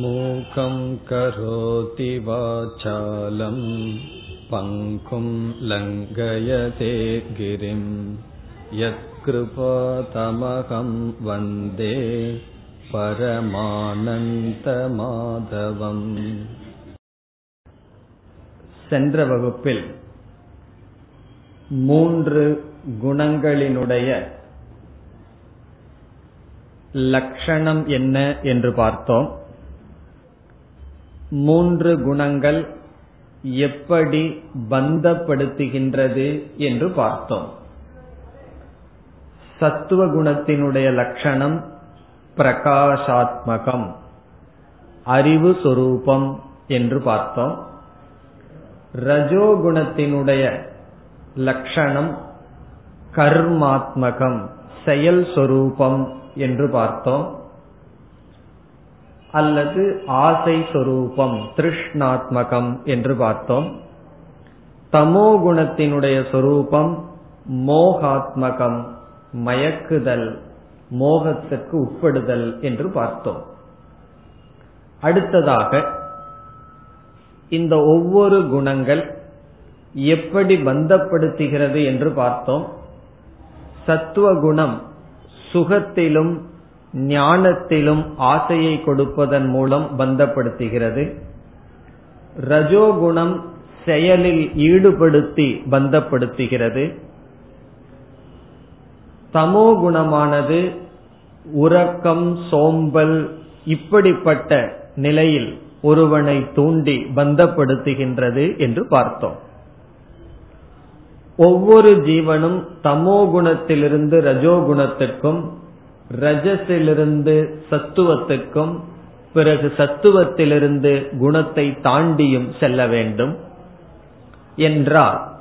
मूकं करोति वाचालं पङ्कुं लङ्घयते गिरिं यत्कृपातमहं वन्दे பரமானந்தமாதவம் சென்ற வகுப்பில் மூன்று குணங்களினுடைய லட்சணம் என்ன என்று பார்த்தோம் மூன்று குணங்கள் எப்படி பந்தப்படுத்துகின்றது என்று பார்த்தோம். சத்துவ குணத்தினுடைய லட்சணம் பிரகாஷாத்மகம் அறிவு சொரூபம் என்று பார்த்தோம். ரஜோகுணத்தினுடைய லட்சணம் கர்மாத்மகம் செயல் சொரூபம் என்று பார்த்தோம். அல்லது ஆசை சொரூபம் திருஷ்ணாத்மகம் என்று பார்த்தோம். தமோ குணத்தினுடைய சொரூபம் மோகாத்மகம் மயக்குதல் மோகத்துக்கு உட்படுதல் என்று பார்த்தோம். அடுத்ததாக இந்த ஒவ்வொரு குணங்கள் எப்படி பந்தப்படுத்துகிறது என்று பார்த்தோம். சத்துவ குணம் சுகத்திலும் ஞானத்திலும் ஆசையை கொடுப்பதன் மூலம் பந்தப்படுத்துகிறது. ரஜோகுணம் செயலில் ஈடுபடுத்தி பந்தப்படுத்துகிறது. தமோ குணமானது உறக்கம் சோம்பல் இப்படிப்பட்ட நிலையில் ஒருவனை தூண்டி பந்தப்படுத்துகின்றது என்று பார்த்தோம். ஒவ்வொரு ஜீவனும் தமோ குணத்திலிருந்து ரஜோகுணத்திற்கும் ரஜத்திலிருந்து சத்துவத்துக்கும் பிறகு சத்துவத்திலிருந்து குணத்தை தாண்டியும் செல்ல வேண்டும் என்றால்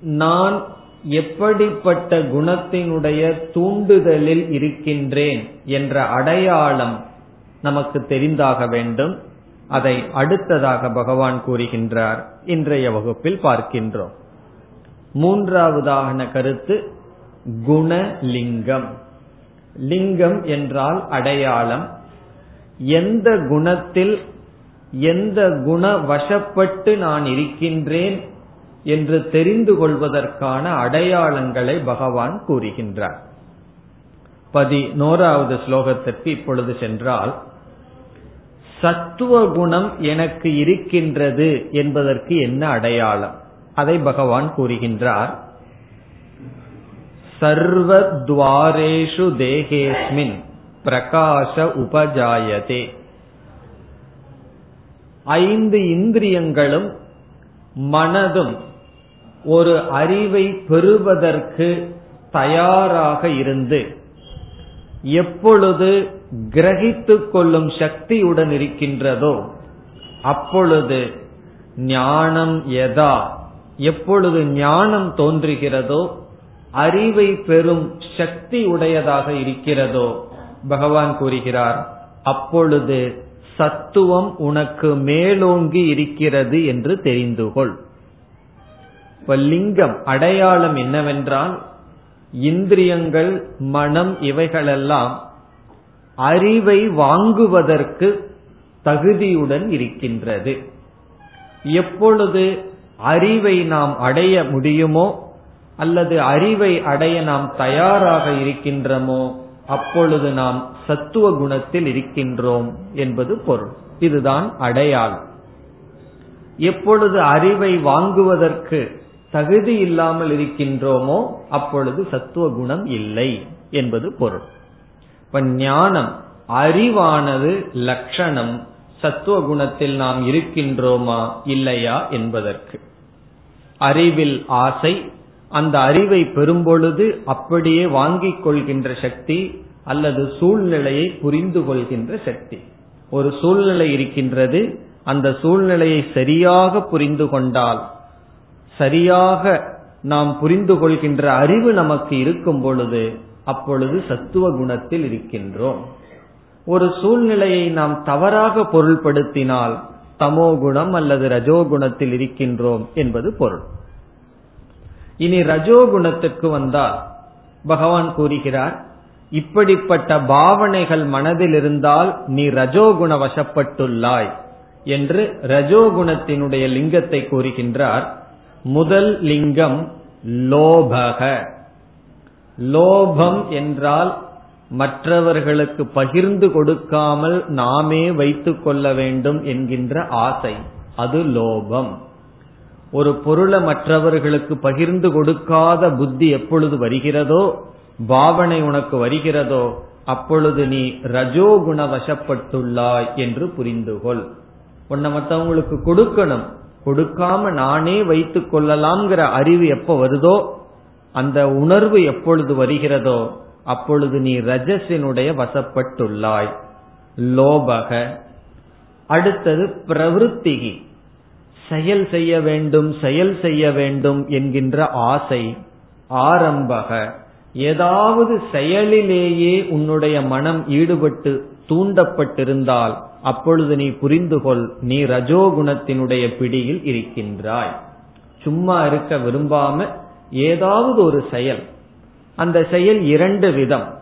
நான் எப்படிப்பட்ட குணத்தினுடைய தூண்டுதலில் இருக்கின்றேன் என்ற அடையாளம் நமக்கு தெரிந்தாக வேண்டும். அதை அடுத்ததாக பகவான் கூறுகின்றார். இன்றைய வகுப்பில் பார்க்கின்றோம். மூன்றாவதான கருத்து குணலிங்கம். லிங்கம் என்றால் அடையாளம். எந்த குணத்தில் எந்த குண வசப்பட்டு நான் இருக்கின்றேன் என்று தெரிந்து கொள்வதற்கான அடையாளங்களை பகவான் கூறுகின்றார். பதினோராவது ஸ்லோகத்திற்கு இப்பொழுது சென்றால் சத்துவ குணம் எனக்கு இருக்கின்றது என்பதற்கு என்ன அடையாளம்? அதை பகவான் கூறுகின்றார். சர்வத்வாரேஷு தேகேஸ்மின் பிரகாச உபஜாயதே. ஐந்து இந்திரியங்களும் மனதும் ஒரு அறிவை பெறுவதற்கு தயாராக இருந்து எப்பொழுது கிரகித்துக் கொள்ளும் சக்தியுடன் இருக்கின்றதோ அப்பொழுது ஞானம் எதா எப்பொழுது ஞானம் தோன்றுகிறதோ அறிவை பெறும் சக்தி உடையதாக இருக்கிறதோ? பகவான் கூறுகிறார் அப்பொழுது சத்துவம் உனக்கு மேலோங்கி இருக்கிறது என்று தெரிந்து கொள். இப்ப லிங்கம் அடையாளம் என்னவென்றால் இந்திரியங்கள் மனம் இவைகளெல்லாம் அறிவை வாங்குவதற்கு தகுதியுடன் இருக்கின்றது. எப்பொழுது அறிவை நாம் அடைய முடியுமோ அல்லது அறிவை அடைய நாம் தயாராக இருக்கின்றோமோ அப்பொழுது நாம் சத்துவ குணத்தில் இருக்கின்றோம் என்பது பொருள். இதுதான் அடையாளம். எப்பொழுது அறிவை வாங்குவதற்கு தகுதி இல்லாமல் இருக்கின்றோமோ அப்பொழுது சத்துவ குணம் இல்லை என்பது பொருள். இப்ப ஞானம் அறிவானது லட்சணம் சத்துவ குணத்தில் நாம் இருக்கின்றோமா இல்லையா என்பதற்கு. அறிவில் ஆசை அந்த அறிவை பெறும்பொழுது அப்படியே வாங்கிக் கொள்கின்ற சக்தி அல்லது சூழ்நிலையை புரிந்து கொள்கின்ற சக்தி. ஒரு சூழ்நிலை இருக்கின்றது அந்த சூழ்நிலையை சரியாக புரிந்து கொண்டால் சரியாக நாம் புரிந்து கொள்கின்ற அறிவு நமக்கு இருக்கும் பொழுது அப்பொழுது சத்துவ குணத்தில் இருக்கின்றோம். ஒரு சூழ்நிலையை நாம் தவறாக பொருள்படுத்தினால் தமோ குணம் அல்லது ரஜோகுணத்தில் இருக்கின்றோம் என்பது பொருள். இனி ரஜோகுணத்துக்கு வந்தால் பகவான் கூறுகிறார் இப்படிப்பட்ட பாவனைகள் மனதில் இருந்தால் நீ ரஜோகுண வசப்பட்டுள்ளாய் என்று ரஜோகுணத்தினுடைய லிங்கத்தை கூறுகின்றார். முதல் லிங்கம் லோபக. லோபம் என்றால் மற்றவர்களுக்கு பகிர்ந்து கொடுக்காமல் நாமே வைத்துக் கொள்ள வேண்டும் என்கின்ற ஆசை. அது லோபம். ஒரு பொருளை மற்றவர்களுக்கு பகிர்ந்து கொடுக்காத புத்தி எப்பொழுது வருகிறதோ பாவனை உனக்கு வருகிறதோ அப்பொழுது நீ ரஜோகுண வசப்பட்டுள்ளாய் என்று புரிந்து கொள் உன்னை மற்றவங்களுக்கு கொடுக்கணும். கொடுக்காம நானே வைத்துக் கொள்ளலாம்ங்கிற அறிவு எப்ப வருதோ அந்த உணர்வு எப்பொழுது வருகிறதோ அப்பொழுது நீ ரஜசினுடைய வசப்பட்டுள்ளாய். லோபக. அடுத்தது பிரவருத்திகி. செயல் செய்ய வேண்டும் செயல் செய்ய வேண்டும் என்கின்ற ஆசை ஆரம்பக. ஏதாவது செயலிலேயே உன்னுடைய மனம் ஈடுபட்டு தூண்டப்பட்டிருந்தால் அப்பொழுது நீ புரிந்து கொள் நீ ரஜோகுணத்தினுடைய பிடியில் இருக்கின்றாய். சும்மா இருக்க விரும்பாம ஏதாவது ஒரு செயல். அந்த செயல் இரண்டு விதம்.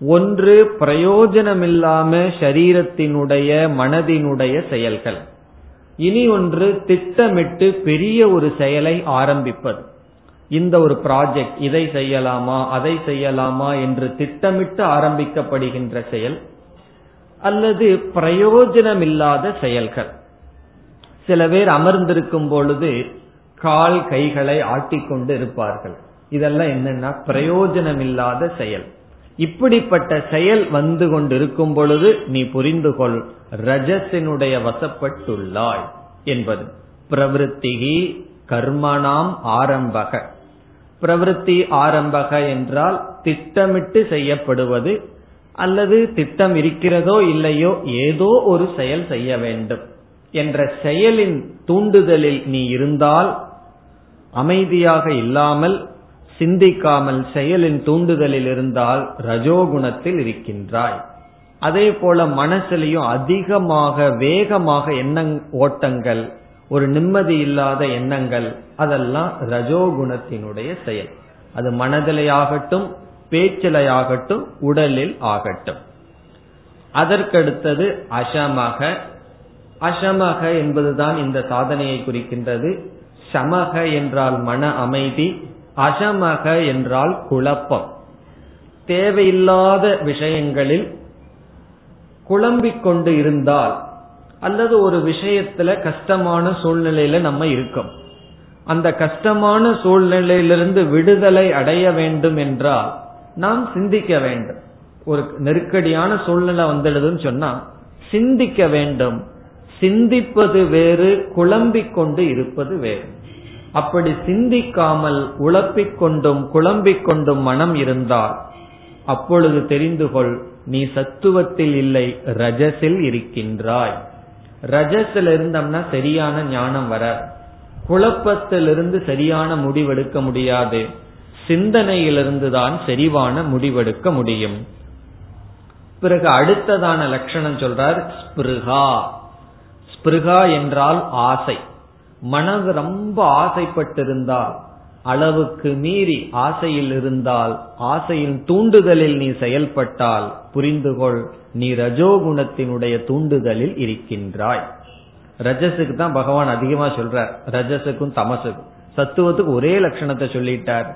ஒன்று பிரயோஜனமில்லாம சரீரத்தினுடைய மனதினுடைய செயல்கள். இனி ஒன்று திட்டமிட்டு பெரிய ஒரு செயலை ஆரம்பிப்பது. இந்த ஒரு ப்ராஜெக்ட் இதை செய்யலாமா அதை செய்யலாமா என்று திட்டமிட்டு ஆரம்பிக்கப்படுகின்ற செயல் அல்லது பிரயோஜனமில்லாத செயல்கள். சில பேர் அமர்ந்திருக்கும் பொழுது கால் கைகளை ஆட்டிக்கொண்டு இருப்பார்கள். இதெல்லாம் என்னன்னா பிரயோஜனமில்லாத செயல். இப்படிப்பட்ட செயல் வந்து கொண்டிருக்கும் பொழுது நீ புரிந்து கொள் ரஜத்தினுடைய வசப்பட்டுள்ளாய் என்பது. பிரவருத்திகி கர்மணாம் ஆரம்பக. பிரவருத்தி ஆரம்பக என்றால் திட்டமிட்டு செய்யப்படுவது அல்லது திட்டம் இருக்கிறதோ இல்லையோ ஏதோ ஒரு செயல் செய்ய வேண்டும் என்ற செயலின் தூண்டுதலில் நீ இருந்தால் அமைதியாக இல்லாமல் சிந்திக்காமல் செயலின் தூண்டுதலில் இருந்தால் ரஜோகுணத்தில் இருக்கின்றாய். அதே போல மனசிலையும் அதிகமாக வேகமாக எண்ண ஓட்டங்கள் ஒரு நிம்மதி இல்லாத எண்ணங்கள் அதெல்லாம் ரஜோகுணத்தினுடைய செயல். அது மனதிலேயாகட்டும் பேச்சிலையாகட்டும் உடலில் ஆகட்டும். அதற்கடுத்தது அசமக. அசமக என்பதுதான் இந்த சாதனையை குறிக்கின்றது. சமக என்றால் மன அமைதி அசமக என்றால் குழப்பம். தேவையில்லாத விஷயங்களில் குழம்பிக் கொண்டு இருந்தால் அல்லது ஒரு விஷயத்துல கஷ்டமான சூழ்நிலையில நம்ம இருக்கோம். அந்த கஷ்டமான சூழ்நிலையிலிருந்து விடுதலை அடைய வேண்டும் என்றால் நாம் சிந்திக்க வேண்டும். ஒரு நெருக்கடியான சூழ்நிலை வந்துடுதுன்னு சொன்னா சிந்திக்க வேண்டும். சிந்திப்பது வேறு குழம்பிக் கொண்டு இருப்பது வேறு. அப்படி சிந்திக்காமல் உழப்பிக் கொண்டும் குழம்பிக் கொண்டும் மனம் இருந்தால் அப்பொழுது தெரிந்து கொள் நீ சத்துவத்தில் இல்லை ரஜஸில் இருக்கின்றாய். ரஜஸில் இருந்தோம்னா சரியான ஞானம் வர. குழப்பத்திலிருந்து சரியான முடிவெடுக்க முடியாது. சிந்தனையிலிருந்து தான் செறிவான முடிவெடுக்க முடியும். பிறகு அடுத்ததான லட்சணம் சொல்றார் ஸ்பிருகா. ஸ்பிருகா என்றால் ஆசை. மனது ரொம்ப ஆசைப்பட்டிருந்தால் அளவுக்கு மீறி ஆசையில் இருந்தால் ஆசையின் தூண்டுதலில் நீ செயல்பட்டால் புரிந்துகொள் நீ ரஜோகுணத்தினுடைய தூண்டுதலில் இருக்கின்றாய். ரஜஸுக்கு தான் பகவான் அதிகமா சொல்றார். ரஜசுக்கும் தமசுக்கும் சத்துவத்துக்கு ஒரே லட்சணத்தை சொல்லிட்டார்.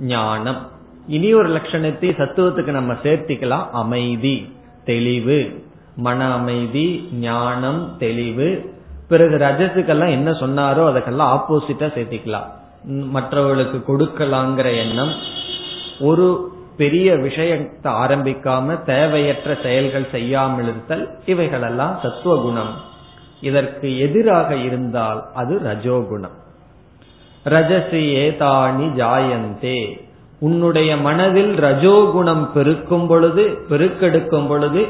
ஞானம். இனி ஒரு லட்சணத்தை சத்துவத்துக்கு நம்ம சேர்த்திக்கலாம். அமைதி தெளிவு. மன அமைதி ஞானம் தெளிவு பிறகு ரஜத்துக்கெல்லாம் என்ன சொன்னாரோ அதுக்கெல்லாம் ஆப்போசிட்டா சேர்த்திக்கலாம். மற்றவர்களுக்கு கொடுக்கலாங்கிற எண்ணம் ஒரு பெரிய விஷயத்தை ஆரம்பிக்காம தேவையற்ற செயல்கள் செய்யாமல் இருத்தல் இவைகளெல்லாம் சத்துவகுணம் இதற்கு எதிராக இருந்தால் அது ரஜோகுணம். ரஜசி ஏதாணி ஜாயந்தே. உன்னுடைய மனதில் ரஜோகுணம் பெருக்கும் பொழுது பெருக்கெடுக்கும் பொழுது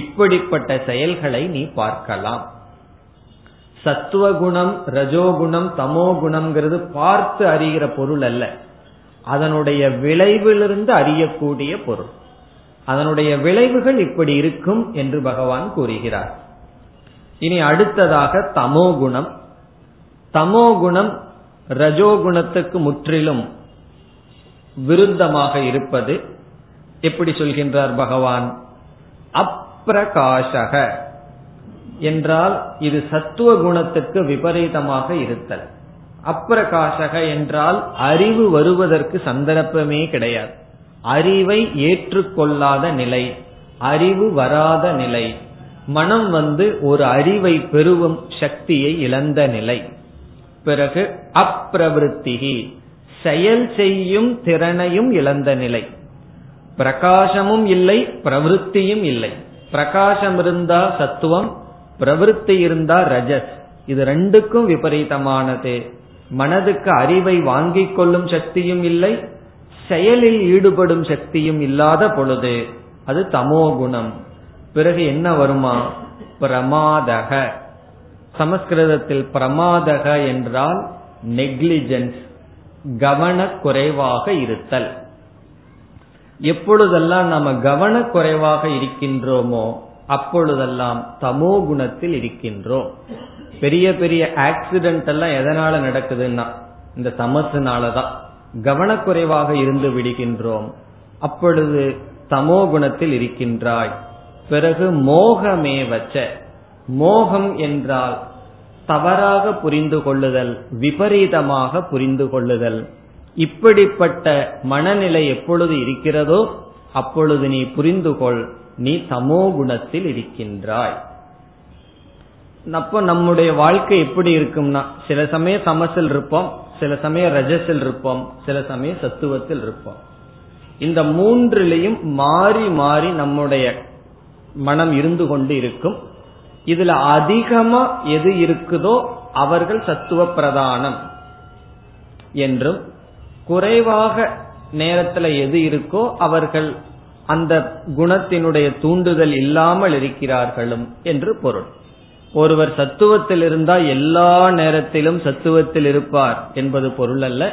இப்படிப்பட்ட செயல்களை நீ பார்க்கலாம். சத்துவகுணம் ரஜோகுணம் தமோகுணம்ங்கிறது பார்த்து அறிகிற பொருள் அல்ல. அதனுடைய விளைவிலிருந்து அறியக்கூடிய பொருள். அதனுடைய விளைவுகள் இப்படி இருக்கும் என்று பகவான் கூறுகிறார். இனி அடுத்ததாக தமோகுணம். தமோகுணம் ரஜோகுணத்துக்கு முற்றிலும் விருத்தமாக இருப்பது. எப்படி சொல்கின்றார் பகவான்? அப்பிரகாசக என்றால் இது சத்துவ குணத்துக்கு விபரீதமாக இருத்தல். அப்பிரகாசக என்றால் அறிவு வருவதற்கு சந்தர்ப்பமே கிடையாது. அறிவை ஏற்றுக்கொள்ளாத நிலை அறிவு வராத நிலை மனம் வந்து ஒரு அறிவை பெறுவும் சக்தியை இழந்த நிலை. பிறகு அப்பிரவருத்திகி செயல் செய்யும் திறனையும் இழந்த நிலை. பிரகாசமும் இல்லை பிரவருத்தியும் இல்லை. பிரகாசம் இருந்தா சத்துவம் பிரவருத்தி இருந்தா ரஜஸ். இது ரெண்டுக்கும் விபரீதமானது. மனதுக்கு அறிவை வாங்கிக் கொள்ளும் சக்தியும் இல்லை செயலில் ஈடுபடும் சக்தியும் இல்லாத பொழுது அது தமோ குணம். பிறகு என்ன வருமா? பிரமாதக. சமஸ்கிருதத்தில் பிரமாதக என்றால் நெக்லிஜென்ஸ் கவனக்குறைவாக இருத்தல். எப்பொழுதெல்லாம் நாம கவனக்குறைவாக இருக்கின்றோமோ அப்பொழுதெல்லாம் தமோ குணத்தில் இருக்கின்றோம். பெரிய பெரிய ஆக்சிடென்ட் எல்லாம் எதனால நடக்குதுன்னா இந்த தமசுனாலதான். கவனக்குறைவாக இருந்து விடுகின்றோம். அப்பொழுது தமோ குணத்தில் இருக்கின்றாய். பிறகு மோகமே வச்ச. மோகம் என்றால் தவறாக புரிந்து கொள்ளுதல் விபரீதமாக புரிந்து கொள்ளுதல். இப்படிப்பட்ட மனநிலை எப்பொழுது இருக்கிறதோ அப்பொழுது நீ புரிந்து கொள். நீ தமோ குணத்தில் இருக்கின்றாய். அப்போ நம்முடைய வாழ்க்கை எப்படி இருக்கும்னா சில சமயம் சமசில் இருப்போம் சில சமயம் ரஜஸில் இருப்போம் சில சமயம் சத்துவத்தில் இருப்போம். இந்த மூன்றிலையும் மாறி மாறி நம்முடைய மனம் இருந்து கொண்டு இருக்கும். இதுல அதிகமா எது இருக்குதோ அவர்கள் சத்துவ பிரதானம் என்றும் குறைவாக நேரத்துல எது இருக்கோ அவர்கள் அந்த குணத்தினுடைய தூண்டுதல் இல்லாமல் இருக்கிறார்களும் என்று பொருள். ஒருவர் சத்துவத்தில் இருந்தா எல்லா நேரத்திலும் சத்துவத்தில் இருப்பார் என்பது பொருள் அல்ல.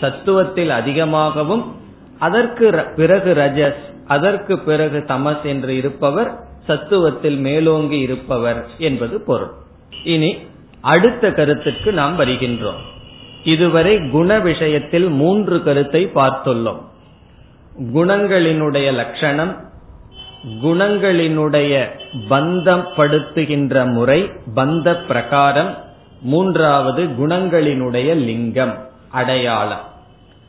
சத்துவத்தில் அதிகமாகவும் அதற்கு பிறகு ரஜஸ் அதற்கு பிறகு தமஸ் என்று இருப்பவர் சத்துவத்தில் மேலோங்கி இருப்பவர் என்பது பொருள். இனி அடுத்த கருத்துக்கு நாம் வருகின்றோம். இதுவரை குண விஷயத்தில் மூன்று கருத்தை பார்த்துள்ளோம். குணங்களினுடைய லட்சணம் குணங்களினுடைய பந்தப்படுத்துகின்ற முறை பந்த பிரகாரம் மூன்றாவது குணங்களினுடைய லிங்கம் அடையாளம்.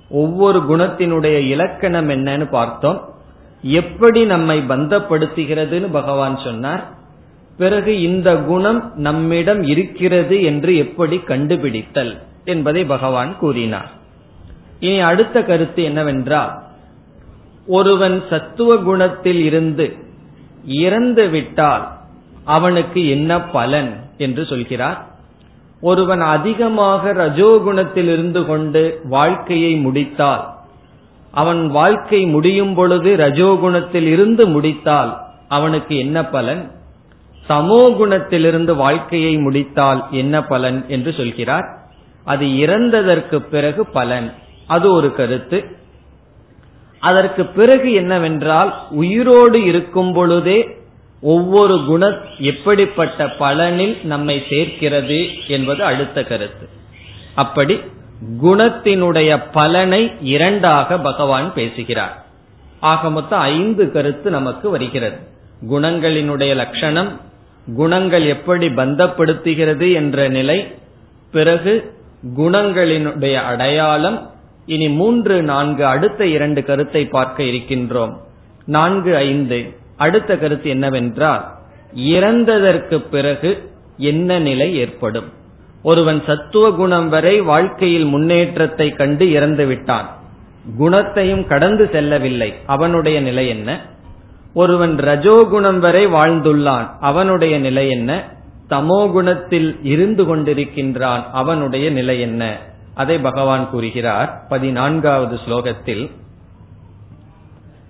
ஒவ்வொரு குணத்தினுடைய இலக்கணம் என்னன்னு பார்த்தோம். எப்படி நம்மை பந்தப்படுத்துகிறதுன்னு பகவான் சொன்னார். பிறகு இந்த குணம் நம்மிடம் இருக்கிறது என்று எப்படி கண்டுபிடித்தல் என்பதை பகவான் கூறினார். இனி அடுத்த கருத்து என்னவென்றால் ஒருவன் சத்துவ குணத்தில் இருந்து இறந்து விட்டால் அவனுக்கு என்ன பலன் என்று சொல்கிறார். ஒருவன் அதிகமாக ரஜோகுணத்தில் இருந்து கொண்டு வாழ்க்கையை முடித்தால் அவன் வாழ்க்கை முடியும் பொழுது ரஜோகுணத்தில் இருந்து முடித்தால் அவனுக்கு என்ன பலன்? சமோ குணத்திலிருந்து வாழ்க்கையை முடித்தால் என்ன பலன் என்று சொல்கிறார். அது இறந்ததற்கு பிறகு பலன். அது ஒரு கருத்து. அதற்கு பிறகு என்னவென்றால் உயிரோடு இருக்கும் பொழுதே ஒவ்வொரு குண எப்படிப்பட்ட பலனில் நம்மை சேர்க்கிறது என்பது அடுத்த கருத்து. அப்படி குணத்தினுடைய பலனை இரண்டாக பகவான் பேசுகிறார். ஆக மொத்தம் ஐந்து கருத்து நமக்கு வருகிறது. குணங்களினுடைய லட்சணம் குணங்கள் எப்படி பந்தப்படுத்துகிறது என்ற நிலை பிறகு குணங்களினுடைய அடையாளம் இனி மூன்று நான்கு அடுத்த இரண்டு கருத்தை பார்க்க இருக்கின்றோம். நான்கு ஐந்து. அடுத்த கருத்து என்னவென்றால் இறந்ததற்கு பிறகு என்ன நிலை ஏற்படும்? ஒருவன் சத்துவ குணம் வரை வாழ்க்கையில் முன்னேற்றத்தை கண்டு இறந்து விட்டான். குணத்தையும் கடந்து செல்லவில்லை. அவனுடைய நிலை என்ன? ஒருவன் ரஜோகுணம் வரை வாழ்ந்துள்ளான். அவனுடைய நிலை என்ன? தமோ குணத்தில் இருந்து கொண்டிருக்கின்றான். அவனுடைய நிலை என்ன? அதை பகவான் கூறுகிறார். பதினான்காவது ஸ்லோகத்தில்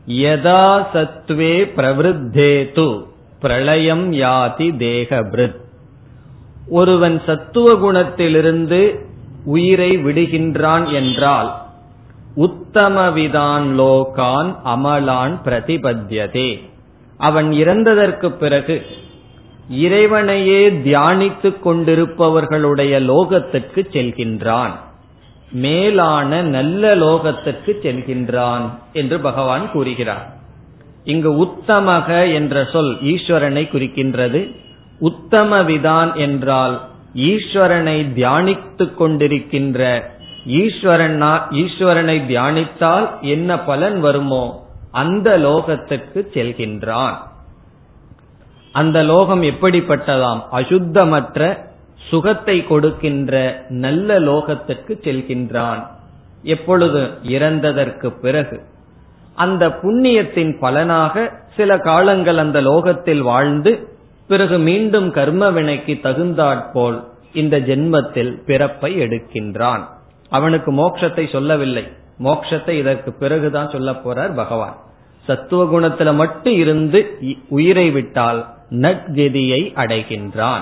யதா சத்வே பிரவருத்தேது பிரளயம் யாதி தேகபிருத். ஒருவன் சத்துவ குணத்திலிருந்து உயிரை விடுகின்றான் என்றால் உத்தமவிதான் லோகான் அமலான் பிரதிபத்தியதே. அவன் இறந்ததற்கு பிறகு இறைவனையே தியானித்துக் கொண்டிருப்பவர்களுடைய லோகத்துக்கு செல்கின்றான். மேலான நல்ல லோகத்துக்கு செல்கின்றான் என்று பகவான் கூறுகிறார். இங்கு உத்தமக என்ற சொல் ஈஸ்வரனை குறிக்கின்றது. உத்தம விதான் என்றால் ஈஸ்வரனை தியானித்துக் கொண்டிருக்கின்ற ஈஸ்வரனா ஈஸ்வரனை தியானித்தால் என்ன பலன் வருமோ அந்த லோகத்துக்கு செல்கின்றான். அந்த லோகம் எப்படிப்பட்டதாம்? அசுத்தமற்ற சுகத்தை கொடுக்கின்ற நல்ல லோகத்திற்கு செல்கின்றான். எப்பொழுது? இறந்ததற்கு பிறகு. அந்த புண்ணியத்தின் பலனாக சில காலங்கள் அந்த லோகத்தில் வாழ்ந்து பிறகு மீண்டும் கர்ம வினைக்கு தகுந்தாற்போல் இந்த ஜென்மத்தில் பிறப்பை எடுக்கின்றான். அவனுக்கு மோட்சத்தை சொல்லவில்லை. மோட்சத்தை இதற்கு பிறகுதான் சொல்ல போறார் பகவான். சத்துவ குணத்துல மட்டும் இருந்து உயிரை விட்டால் நற்கதியை அடைகின்றான்.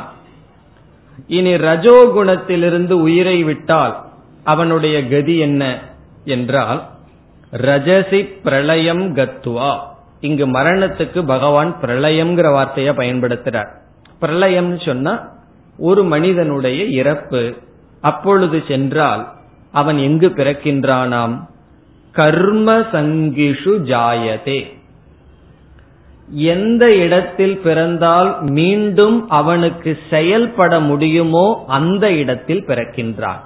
இனி ரஜோகுணத்திலிருந்து உயிரை விட்டால் அவனுடைய கதி என்ன என்றால் ரஜசி பிரளயம் கத்துவா. இங்கு மரணத்துக்கு பகவான் பிரளயம்ங்கிற வார்த்தையை பயன்படுத்துறார். பிரளயம் சொன்னா ஒரு மனிதனுடைய இறப்பு. அப்பொழுது சென்றால் அவன் எங்கு பிறக்கின்றானாம்? கர்ம சங்கிஷு ஜாயதே. எந்த இடத்தில் பிறந்தால் மீண்டும் அவனுக்கு செயல்பட முடியுமோ அந்த இடத்தில் பிறக்கின்றான்.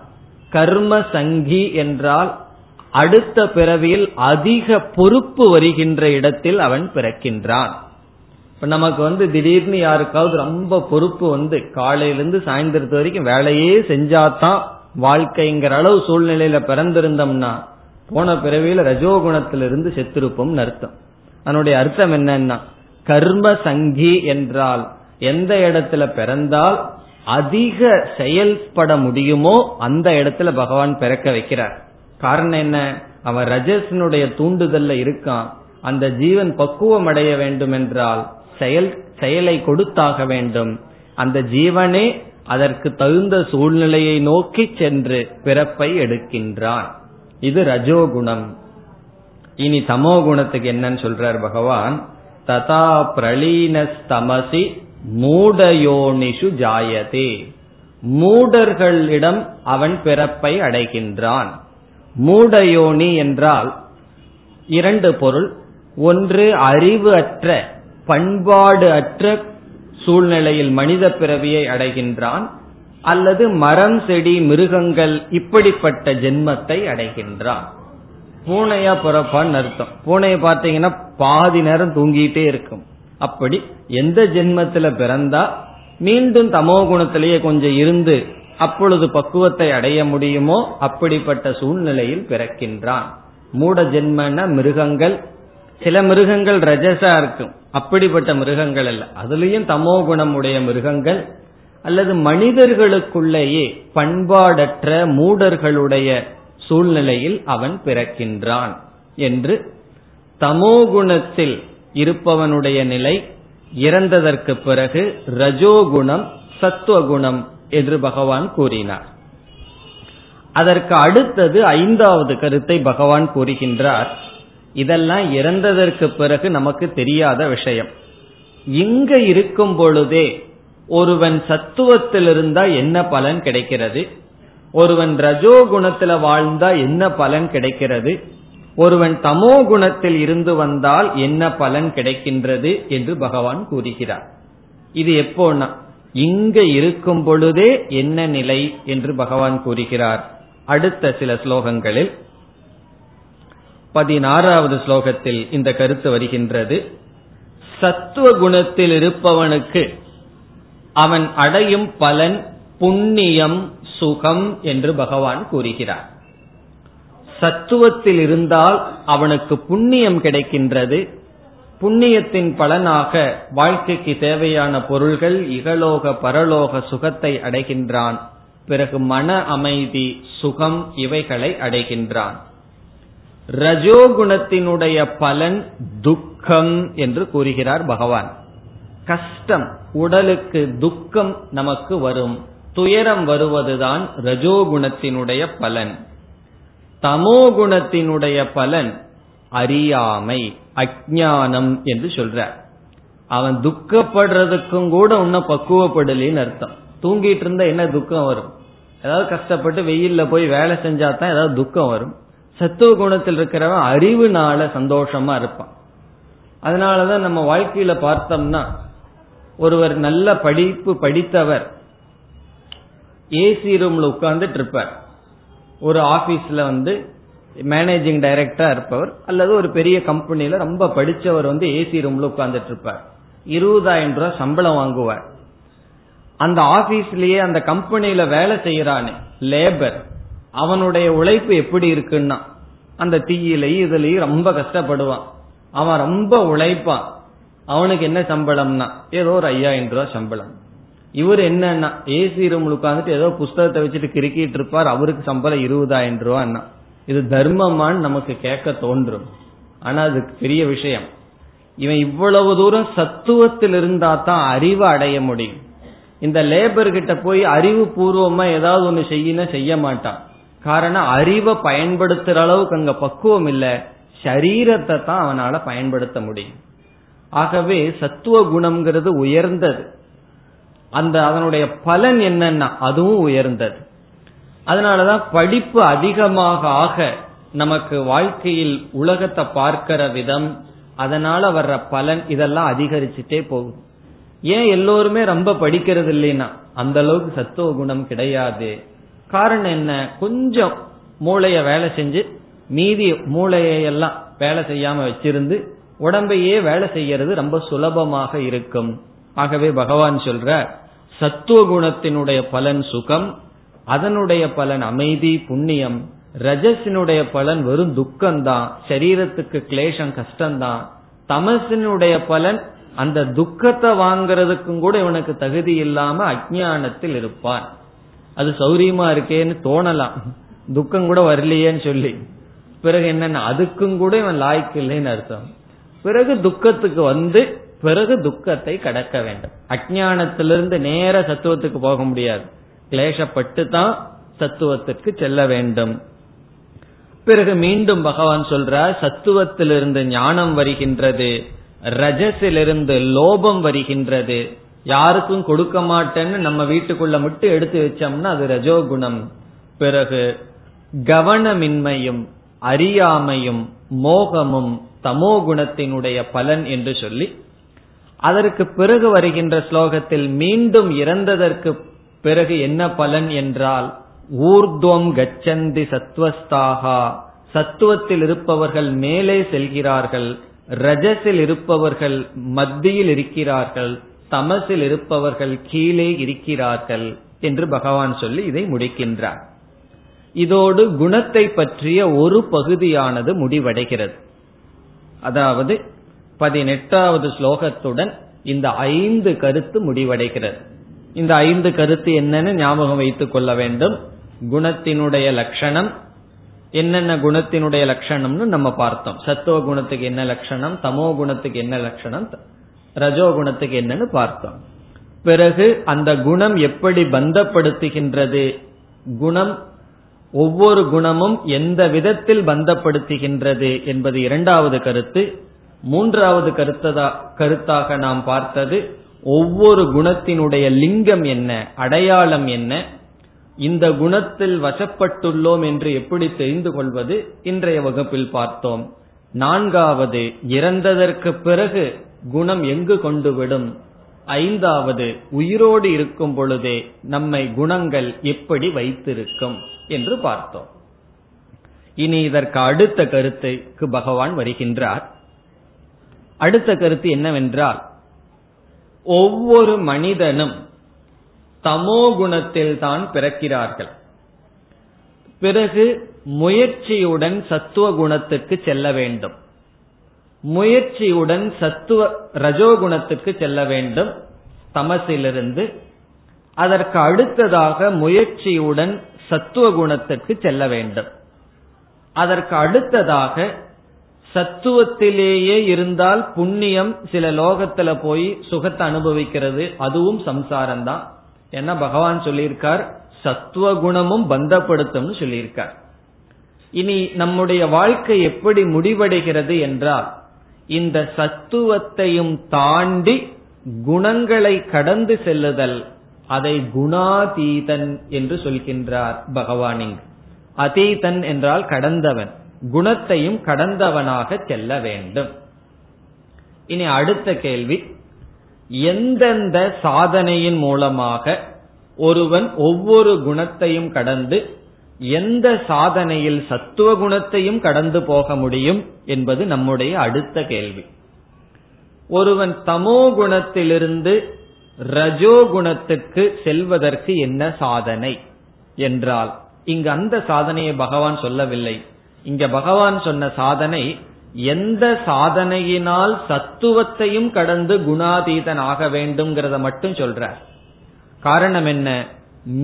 கர்ம சங்கி என்றால் அடுத்த பிறவியில் அதிக பொறுப்பு வருகின்ற இடத்தில் அவன் பிறக்கின்றான். இப்ப நமக்கு வந்து திடீர்னு யாருக்காவது ரொம்ப பொறுப்பு வந்து காலையிலிருந்து சாயந்தரத்து வரைக்கும் வேலையே செஞ்சாதான் வாழ்க்கைங்கிற அளவு சூழ்நிலையில பிறந்திருந்தோம்னா போன பிறவியில ரஜோகுணத்திலிருந்து செத்திருப்போம் அர்த்தம். அதனுடைய அர்த்தம் என்னன்னா கர்ம சங்கி என்றால் எந்த இடத்துல பிறந்தால் அதிக செயல்பட முடியுமோ அந்த இடத்துல பகவான் பிறக்க வைக்கிறார். காரணம் என்ன? அவன் ரஜசனுடைய தூண்டுதல்ல இருக்கான். அந்த ஜீவன் பக்குவம் அடைய வேண்டும் என்றால் செயல் செயலை கொடுத்தாக வேண்டும். அந்த ஜீவனே அதற்கு தகுந்த சூழ்நிலையை நோக்கி சென்று பிறப்பை எடுக்கின்றான். இது ரஜோகுணம். இனி சமோ குணத்துக்கு என்னன்னு சொல்றார் பகவான். ததா பிரளீனஸ்தமசி மூடயோனிஷு ஜாயதே. மூடர்களிடம் அவன் பிறப்பை அடைகின்றான். மூடயோனி என்றால் இரண்டு பொருள். ஒன்று அறிவு அற்ற பண்பாடு அற்ற சூழ்நிலையில் மனித பிறவியை அடைகின்றான். அல்லது மரம் செடி மிருகங்கள் இப்படிப்பட்ட ஜென்மத்தை அடைகின்றான். பூனையா பிறப்பான்னு அர்த்தம். பூனையை பார்த்தீங்கன்னா பாதி நேரம் தூங்கிட்டே இருக்கும். அப்படி எந்த ஜென்மத்துல பிறந்தா மீண்டும் தமோ குணத்திலேயே கொஞ்சம் இருந்து அப்பொழுது பக்குவத்தை அடைய முடியுமோ அப்படிப்பட்ட சூழ்நிலையில் பிறக்கின்றான். மூட ஜென்மன மிருகங்கள். சில மிருகங்கள் ரஜசா இருக்கும். அப்படிப்பட்ட மிருகங்கள் அல்ல. அதுலயும் தமோ குணமுடைய மிருகங்கள். அல்லது மனிதர்களுக்குள்ளேயே பண்பாடற்ற மூடர்களுடைய சூழ்நிலையில் அவன் பிறக்கின்றான் என்று தமோகுணத்தில் இருப்பவனுடைய நிலை இறந்ததற்கு பிறகு ரஜோகுணம் சத்துவகுணம் என்று பகவான் கூறினார். அதற்கு அடுத்தது ஐந்தாவது கருத்தை பகவான் கூறுகின்றார். இதெல்லாம் இறந்ததற்கு பிறகு நமக்கு தெரியாத விஷயம். இங்க இருக்கும் பொழுதே ஒருவன் சத்துவத்தில் இருந்தா என்ன பலன் கிடைக்கிறது? ஒருவன் ரஜோ குணத்துல வாழ்ந்தா என்ன பலன் கிடைக்கிறது? ஒருவன் தமோ குணத்தில் இருந்து வந்தால் என்ன பலன் கிடைக்கின்றது என்று பகவான் கூறுகிறார். இது எப்போனா இங்க இருக்கும் பொழுதே என்ன நிலை என்று பகவான் கூறுகிறார். அடுத்த சில ஸ்லோகங்களில் பதினாறாவது ஸ்லோகத்தில் இந்த கருத்து வருகின்றது. சத்துவ குணத்தில் இருப்பவனுக்கு அவன் அடையும் பலன் புண்ணியம் சுகம் என்று பகவான் கூறுகிறார். சத்துவத்தில் இருந்தால் அவனுக்கு புண்ணியம் கிடைக்கின்றது. புண்ணியத்தின் பலனாக வாழ்க்கைக்கு தேவையான பொருள்கள் இகலோக பரலோக சுகத்தை அடைகின்றான். பிறகு மன அமைதி சுகம் இவைகளை அடைகின்றான். ரஜோகுணத்தினுடைய பலன் துக்கம் என்று கூறுகிறார் பகவான். கஷ்டம் உடலுக்கு துக்கம் நமக்கு வரும். துயரம் வருவதுதான் ரஜோகுணத்தினுடைய பலன். தமோகுணத்தினுடைய பலன் அறியாமை அஜானம் என்று சொல்ற அவன் துக்கப்படுறதுக்கும் கூட இன்னும் பக்குவப்படலின்னு அர்த்தம். தூங்கிட்டு இருந்தா என்ன துக்கம் வரும்? ஏதாவது கஷ்டப்பட்டு வெயில்ல போய் வேலை செஞ்சா தான் ஏதாவது துக்கம் வரும். சத்துவ குணத்தில் இருக்கிறவன் அறிவுனால சந்தோஷமா இருப்பான். அதனாலதான் நம்ம வாழ்க்கையில பார்த்தோம்னா ஒருவர் நல்ல படிப்பு படித்தவர் ஏசி ரூம்ல உட்கார்ந்துட்டு இருப்பார் ஒரு ஆபீஸ்ல வந்து மேனேஜிங் டைரக்டரா இருப்பவர் அல்லது ஒரு பெரிய கம்பெனில ரொம்ப படிச்சவர் வந்து ஏசி ரூம்ல உட்கார்ந்துட்டு இருப்பார் இருபதாயிரம் ரூபாய் சம்பளம் வாங்குவார். அந்த ஆபீஸ்லயே அந்த கம்பெனில வேலை செய்யறானே லேபர் அவனுடைய உழைப்பு எப்படி இருக்குன்னா அந்த தீயிலையும் இதுலயும் ரொம்ப கஷ்டப்படுவான். அவன் ரொம்ப உழைப்பான். அவனுக்கு என்ன சம்பளம்னா ஏதோ ஒரு ஐயாயிரம் ரூபாய் சம்பளம். இவர் என்னன்னா ஏசி ரூம் உட்காந்துட்டு ஏதோ புஸ்தகத்தை வச்சுட்டு கிறுக்கிட்டு இருப்பார் அவருக்கு சம்பளம் இருபதாயிரம் ரூபான்னா. இது தர்மமான்னு நமக்கு கேட்க தோன்றும். ஆனா அது பெரிய விஷயம். இவன் இவ்வளவு தூரம் சத்துவத்தில் இருந்தா தான் அறிவை அடைய முடியும். இந்த லேபர் கிட்ட போய் அறிவு பூர்வமா ஏதாவது ஒண்ணு செய்யினா செய்ய மாட்டான். காரணம் அறிவை பயன்படுத்துற அளவுக்கு அங்க பக்குவம் இல்ல. சரீரத்தை தான் அவனால பயன்படுத்த முடியும். ஆகவே சத்துவ குணம்ங்கிறது உயர்ந்தது. அந்த அதனுடைய பலன் என்னன்னா அதுவும் உயர்ந்தது. அதனாலதான் படிப்பு அதிகமாக ஆக நமக்கு வாழ்க்கையில் உலகத்தை பார்க்கிற விதம் அதனால வர்ற பலன் இதெல்லாம் அதிகரிச்சுட்டே போகுது. ஏன் எல்லோருமே ரொம்ப படிக்கிறது இல்லைன்னா அந்த அளவுக்கு சத்துவ குணம் கிடையாது. காரணம் என்ன? கொஞ்சம் மூளைய வேலை செஞ்சு மீதி மூளையெல்லாம் வேலை செய்யாம வச்சிருந்து உடம்பையே வேலை செய்யறது ரொம்ப சுலபமாக இருக்கும். ஆகவே பகவான் சொல்ற சத்துவ குணத்தினுடைய பலன் சுகம் அதனுடைய பலன் அமைதி புண்ணியம். ரஜசினுடைய பலன் வெறும் துக்கம்தான். சரீரத்துக்கு கிளேஷம் கஷ்டம்தான். தமசினுடைய பலன் அந்த துக்கத்தை வாங்கறதுக்கும் கூட இவனுக்கு தகுதி இல்லாம அஜானத்தில் இருப்பான். அது சௌரியமா இருக்கேன்னு தோணலாம். துக்கம் கூட வரலையேன்னு சொல்லி. பிறகு என்னன்னா அதுக்கும் கூட இவன் லாய்க்கு இல்லைன்னு அர்த்தம். பிறகு துக்கத்துக்கு வந்து பிறகு துக்கத்தை கடக்க வேண்டும். அஜானத்திலிருந்து நேர சத்துவத்துக்கு போக முடியாது. கிளேசப்பட்டு தான் சத்துவத்திற்கு செல்ல வேண்டும். பிறகு மீண்டும் பகவான் சொல்றார் சத்துவத்திலிருந்து ஞானம் வருகின்றது ரஜசிலிருந்து லோபம் வருகின்றது. யாருக்கும் கொடுக்க மாட்டேன்னு நம்ம வீட்டுக்குள்ள மட்டும் எடுத்து வச்சோம்னா அது ரஜோகுணம். பிறகு கவனமின்மையும் அறியாமையும் மோகமும் தமோ குணத்தினுடைய பலன் என்று சொல்லி அதற்கு பிறகு வருகின்ற ஸ்லோகத்தில் மீண்டும் இறந்ததற்கு பிறகு என்ன பலன் என்றால் ஊர்துவம் கச்சந்தி சத்வஸ்தாகா. சத்துவத்தில் இருப்பவர்கள் மேலே செல்கிறார்கள் ரஜஸில் இருப்பவர்கள் மத்தியில் இருக்கிறார்கள் தமசில் இருப்பவர்கள் கீழே இருக்கிறார்கள் என்று பகவான் சொல்லி இதை முடிக்கின்றார். இதோடு குணத்தை பற்றிய ஒரு பகுதியானது முடிவடைகிறது. அதாவது பதினெட்டாவது ஸ்லோகத்துடன் இந்த ஐந்து கருத்து முடிவடைகிறது. இந்த ஐந்து கருத்து என்னன்னு ஞாபகம் வைத்துக் கொள்ள வேண்டும். குணத்தினுடைய லட்சணம் என்னென்ன குணத்தினுடைய லட்சணம்னு நம்ம பார்த்தோம். சத்துவ குணத்துக்கு என்ன லட்சணம் தமோ குணத்துக்கு என்ன லட்சணம் ரஜோ குணத்துக்கு என்னன்னு பார்த்தோம். பிறகு அந்த குணம் எப்படி பந்தப்படுத்துகின்றது? குணம் ஒவ்வொரு குணமும் எந்த விதத்தில் பந்தப்படுத்துகின்றது என்பது இரண்டாவது கருத்து. மூன்றாவது கருத்ததா கருத்தாக நாம் பார்த்தது ஒவ்வொரு குணத்தினுடைய லிங்கம் என்ன அடையாளம் என்ன இந்த குணத்தில் வசப்பட்டுள்ளோம் என்று எப்படி தெரிந்து கொள்வது இன்றைய வகுப்பில் பார்த்தோம். நான்காவது இறந்ததற்கு பிறகு குணம் எங்கு கொண்டு விடும்? ஐந்தாவது உயிரோடு இருக்கும் பொழுதே நம்மை குணங்கள் எப்படி வைத்திருக்கும் என்று பார்த்தோம். இனி இதற்கு அடுத்த கருத்துக்கு பகவான் வருகின்றார். அடுத்த கருத்து என்னவென்றால் ஒவ்வொரு மனிதனும் தமோ குணத்தில் தான் பிறக்கிறார்கள். பிறகு முயற்சியுடன் சத்துவ குணத்துக்கு செல்ல வேண்டும். முயற்சியுடன் சத்துவ ரஜோகுணத்துக்கு செல்ல வேண்டும் தமசிலிருந்து. அதற்கு அடுத்ததாக முயற்சியுடன் சத்துவ குணத்துக்கு செல்ல வேண்டும். அதற்கு அடுத்ததாக சத்துவத்திலேயே இருந்தால் புண்ணியம் சில லோகத்துல போய் சுகத்தை அனுபவிக்கிறது. அதுவும் சம்சாரம் தான் ஏன்னா பகவான் சொல்லியிருக்கார் சத்துவ குணமும் பந்தப்படுத்தும்னு சொல்லியிருக்கார். இனி நம்முடைய வாழ்க்கை எப்படி முடிவடைகிறது என்றால் இந்த சத்துவத்தையும் தாண்டி குணங்களை கடந்து செல்லுதல் அதை குணாதீதன் என்று சொல்கின்றார் பகவானிங் அதீதன் என்றால் கடந்தவன். குணத்தையும் கடந்தவனாக செல்ல வேண்டும். இனி அடுத்த கேள்வி எந்தெந்த சாதனையின் மூலமாக ஒருவன் ஒவ்வொரு குணத்தையும் கடந்து எந்த சாதனையில் சத்துவ குணத்தையும் கடந்து போக முடியும் என்பது நம்முடைய அடுத்த கேள்வி. ஒருவன் தமோ குணத்திலிருந்து ரஜோ குணத்துக்கு செல்வதற்கு என்ன சாதனை? என்றால் இங்கு அந்த சாதனையை பகவான் சொல்லவில்லை. இங்க பகவான் சொன்ன சாதனை எந்த சாதனையினால் சத்துவத்தையும் கடந்து குணாதீதன் ஆக வேண்டும்ங்கிறத மட்டும் சொல்றார் காரணம் என்ன?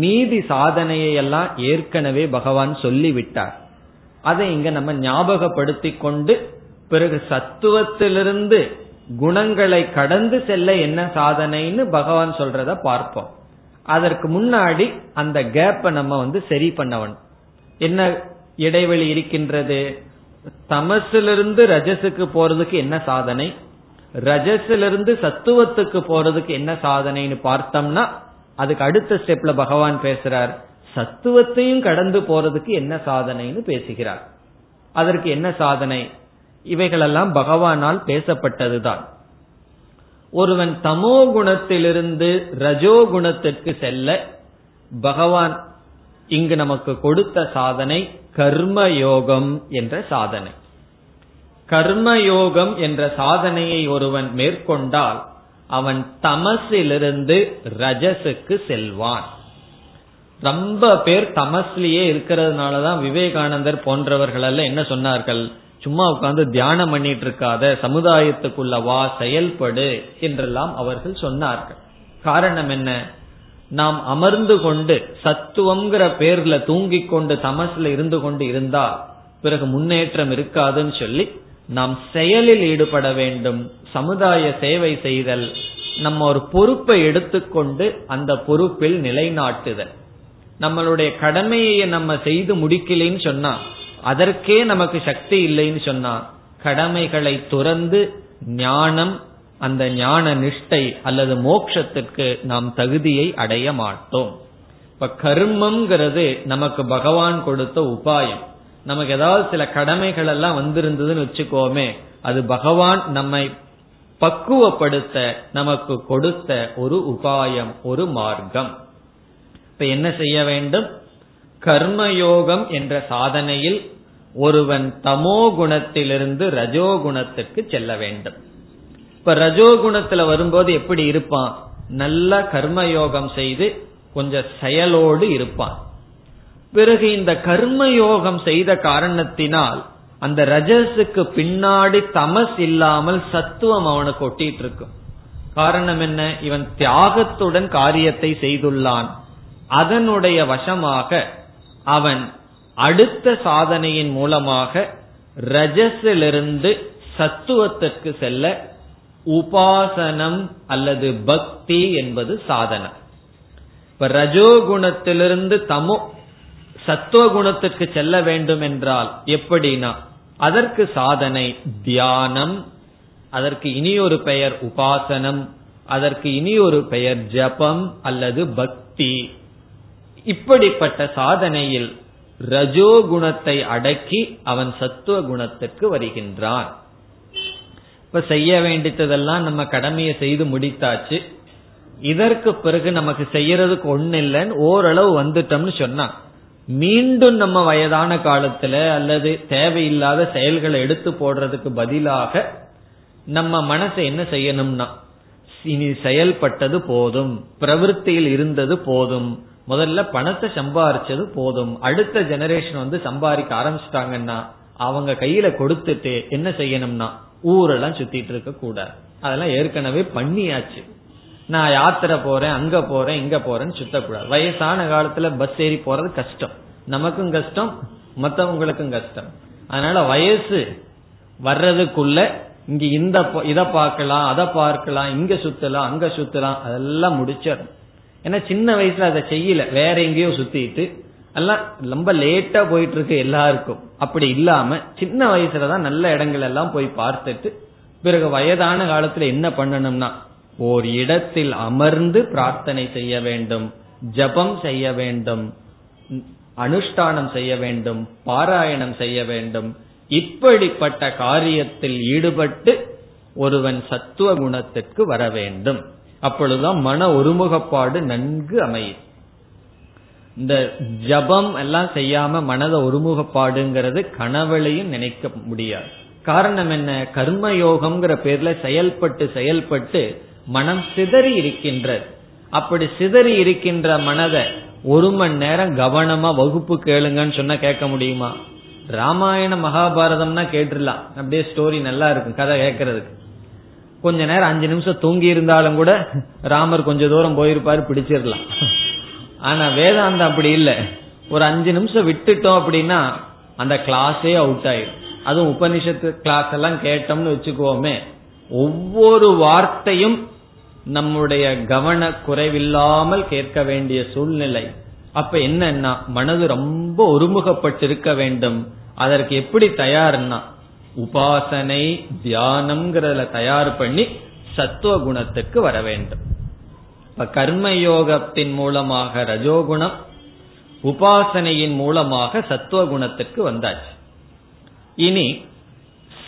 மீதி சாதனையை எல்லாம் ஏற்கனவே பகவான் சொல்லிவிட்டார். அதை இங்க நம்ம ஞாபகப்படுத்தி கொண்டு பிறகு சத்துவத்திலிருந்து குணங்களை கடந்து செல்ல என்ன சாதனைன்னு பகவான் சொல்றத பார்ப்போம். அதற்கு முன்னாடி அந்த கேப்பை நம்ம வந்து சரி பண்ணவன் என்ன இடைவெளி இருக்கின்றது. தமசிலிருந்து ரஜசுக்கு போறதுக்கு என்ன சாதனை? ரஜசிலிருந்து சத்துவத்துக்கு போறதுக்கு என்ன சாதனைன்னு பார்த்தோம்னா அதுக்கு அடுத்த ஸ்டெப்ல பகவான் பேசுறார். சத்துவத்தையும் கடந்து போறதுக்கு என்ன சாதனைன்னு பேசுகிறார். அதற்கு என்ன சாதனை? இவைகளெல்லாம் பகவானால் பேசப்பட்டதுதான். ஒருவன் தமோ குணத்திலிருந்து ரஜோ குணத்திற்கு செல்ல பகவான் இங்கு நமக்கு கொடுத்த சாதனை கர்ம யோகம் என்ற சாதனை. கர்மயோகம் என்ற சாதனையை ஒருவன் மேற்கொண்டால் அவன் தமசிலிருந்து ரஜசுக்கு செல்வான். ரொம்ப பேர் தமஸ்லியே இருக்கிறதுனாலதான் விவேகானந்தர் போன்றவர்கள் எல்லாம் என்ன சொன்னார்கள்? சும்மா உட்கார்ந்து தியானம் பண்ணிட்டு இருக்காத சமுதாயத்துக்குள்ள வா செயல்படு என்றெல்லாம் அவர்கள் சொன்னார்கள். காரணம் என்ன? நாம் அமர்ந்து கொண்டு சத்துவம்ங்கிற பேர்ல தூங்கிக் கொண்டு தமசுல இருந்து கொண்டு இருந்தால் பிறகு முன்னேற்றம் இருக்காதுன்னு சொல்லி நாம் செயலில் ஈடுபட வேண்டும். சமுதாய சேவை செய்தல் நம்ம ஒரு பொறுப்பை எடுத்துக்கொண்டு அந்த பொறுப்பில் நிலைநாட்டுதல். நம்மளுடைய கடமையை நம்ம செய்து முடிக்கலைன்னு சொன்னா அதற்கே நமக்கு சக்தி இல்லைன்னு சொன்னா கடமைகளை துறந்து ஞானம் அந்த ஞான நிஷ்டை அல்லது மோட்சத்திற்கு நாம் தகுதியை அடைய மாட்டோம். இப்ப கர்மம்ங்கிறது நமக்கு பகவான் கொடுத்த உபாயம். நமக்கு ஏதாவது சில கடமைகள் எல்லாம் வந்திருந்ததுன்னு வச்சுக்கோமே அது பகவான் நம்மை பக்குவப்படுத்த நமக்கு கொடுத்த ஒரு உபாயம் ஒரு மார்க்கம். இப்ப என்ன செய்ய வேண்டும்? கர்மயோகம் என்ற சாதனையில் ஒருவன் தமோ குணத்திலிருந்து ரஜோ குணத்துக்கு செல்ல வேண்டும். இப்ப ரஜோகுணத்துல வரும்போது எப்படி இருப்பான்? நல்ல கர்மயோகம் செய்து கொஞ்சம் செயலோடு இருப்பான். பிறகு இந்த கர்மயோகம் செய்த காரணத்தினால் அந்த ரஜஸுக்கு பின்னாடி தமஸ் இல்லாமல் சத்துவம் அவனுக்கு ஒட்டிட்டு இருக்கும் காரணம் என்ன? இவன் தியாகத்துடன் காரியத்தை செய்துள்ளான். அதனுடைய வசமாக அவன் அடுத்த சாதனையின் மூலமாக ரஜஸிலிருந்து சத்துவத்திற்கு செல்ல உபாசனம் அல்லது பக்தி என்பது சாதனம் இப்ப ரஜோகுணத்திலிருந்து தமோ சத்துவகுணத்திற்கு செல்ல வேண்டும் என்றால் எப்படின்னா அதற்கு சாதனை தியானம் அதற்கு இனி ஒரு பெயர் உபாசனம் அதற்கு இனி ஒரு பெயர் ஜபம் அல்லது பக்தி. இப்படிப்பட்ட சாதனையில் ரஜோகுணத்தை அடக்கி அவன் சத்துவ குணத்திற்கு வருகின்றான். இப்ப செய்ய வேண்டியதெல்லாம் நம்ம கடமையை செய்து முடித்தாச்சு. இதற்கு பிறகு நமக்கு செய்யறதுக்கு ஒன்னு இல்லைன்னு ஓரளவு வந்துட்டோம்னு சொன்னா மீண்டும் நம்ம வயதான காலத்துல அல்லது தேவையில்லாத செயல்களை எடுத்து போடுறதுக்கு பதிலாக நம்ம மனசை என்ன செய்யணும்னா இனி செயல்பட்டது போதும் பிரவருத்தியில் இருந்தது போதும் முதல்ல பணத்தை சம்பாரிச்சது போதும் அடுத்த ஜெனரேஷன் வந்து சம்பாதிக்க ஆரம்பிச்சிட்டாங்கன்னா அவங்க கையில கொடுத்துட்டு என்ன செய்யணும்னா ஊரெல்லாம் சுத்திட்டு இருக்க கூடாது. அதெல்லாம் ஏற்கனவே பண்ணியாச்சு. நான் யாத்திரை போறேன் அங்க போறேன் இங்க போறேன்னு சுத்தக்கூடாது. வயசான காலத்துல பஸ் ஏறி போறது கஷ்டம். நமக்கும் கஷ்டம் மற்றவங்களுக்கும் கஷ்டம். அதனால வயசு வர்றதுக்குள்ள இங்க இந்த இத பார்க்கலாம் அதை பார்க்கலாம் இங்க சுத்தலாம் அங்க சுத்தலாம் அதெல்லாம் முடிச்சிடும் ஏன்னா சின்ன வயசுல அதை செய்யல. வேற எங்கேயோ சுத்திட்டு எல்லாம் ரொம்ப லேட்டா போயிட்டு இருக்கு எல்லாருக்கும். அப்படி இல்லாம சின்ன வயசுலதான் நல்ல இடங்கள் எல்லாம் போய் பார்த்துட்டு பிறகு வயதான காலத்துல என்ன பண்ணணும்னா ஓர் இடத்தில் அமர்ந்து பிரார்த்தனை செய்ய வேண்டும் ஜபம் செய்ய வேண்டும் அனுஷ்டானம் செய்ய வேண்டும் பாராயணம் செய்ய வேண்டும். இப்படிப்பட்ட காரியத்தில் ஈடுபட்டு ஒருவன் சத்துவ குணத்திற்கு வர வேண்டும். அப்பொழுதுதான் மன ஒருமுகப்பாடு நன்கு அமையும். இந்த ஜபம் எல்லாம் செய்யாம மனத ஒருமுகப்பாடுங்கிறது கனவுலையும் நினைக்க முடியாது. காரணம் என்ன? கர்மயோகம்ங்கிற பேர்ல செயல்பட்டு செயல்பட்டு மனம் சிதறி இருக்கின்றது. அப்படி சிதறி இருக்கின்ற மனதை ஒரு மணி நேரம் கவனமா வகுப்பு கேளுங்கன்னு சொன்னா கேட்க முடியுமா? ராமாயண மகாபாரதம்னா கேட்டுடலாம். அப்படியே ஸ்டோரி நல்லா இருக்கும் கதை கேட்கறதுக்கு. கொஞ்ச நேரம் அஞ்சு நிமிஷம் தூங்கி இருந்தாலும் கூட ராமர் கொஞ்ச தூரம் போயிருப்பாரு பிடிச்சிடலாம். ஆனா வேதாந்தம் அப்படி இல்லை. ஒரு அஞ்சு நிமிஷம் விட்டுட்டோம் அப்படின்னா அந்த கிளாஸே அவுட் ஆயிடும் அதுவும் உபனிஷத்து கிளாஸ் எல்லாம் கேட்டோம்னு வச்சுக்கோமே ஒவ்வொரு வார்த்தையும் நம்முடைய கவன குறைவில்லாமல் கேட்க வேண்டிய சூழ்நிலை. அப்ப என்னன்னா மனது ரொம்ப ஒருமுகப்பட்டிருக்க வேண்டும். அதற்கு எப்படி தயார்னா உபாசனை தியானம்ங்கிறதுல தயார் பண்ணி சத்துவ குணத்துக்கு வர வேண்டும். இப்ப கர்மயோகத்தின் மூலமாக ரஜோகுணம் உபாசனையின் மூலமாக சத்துவ குணத்துக்கு வந்தாச்சு. இனி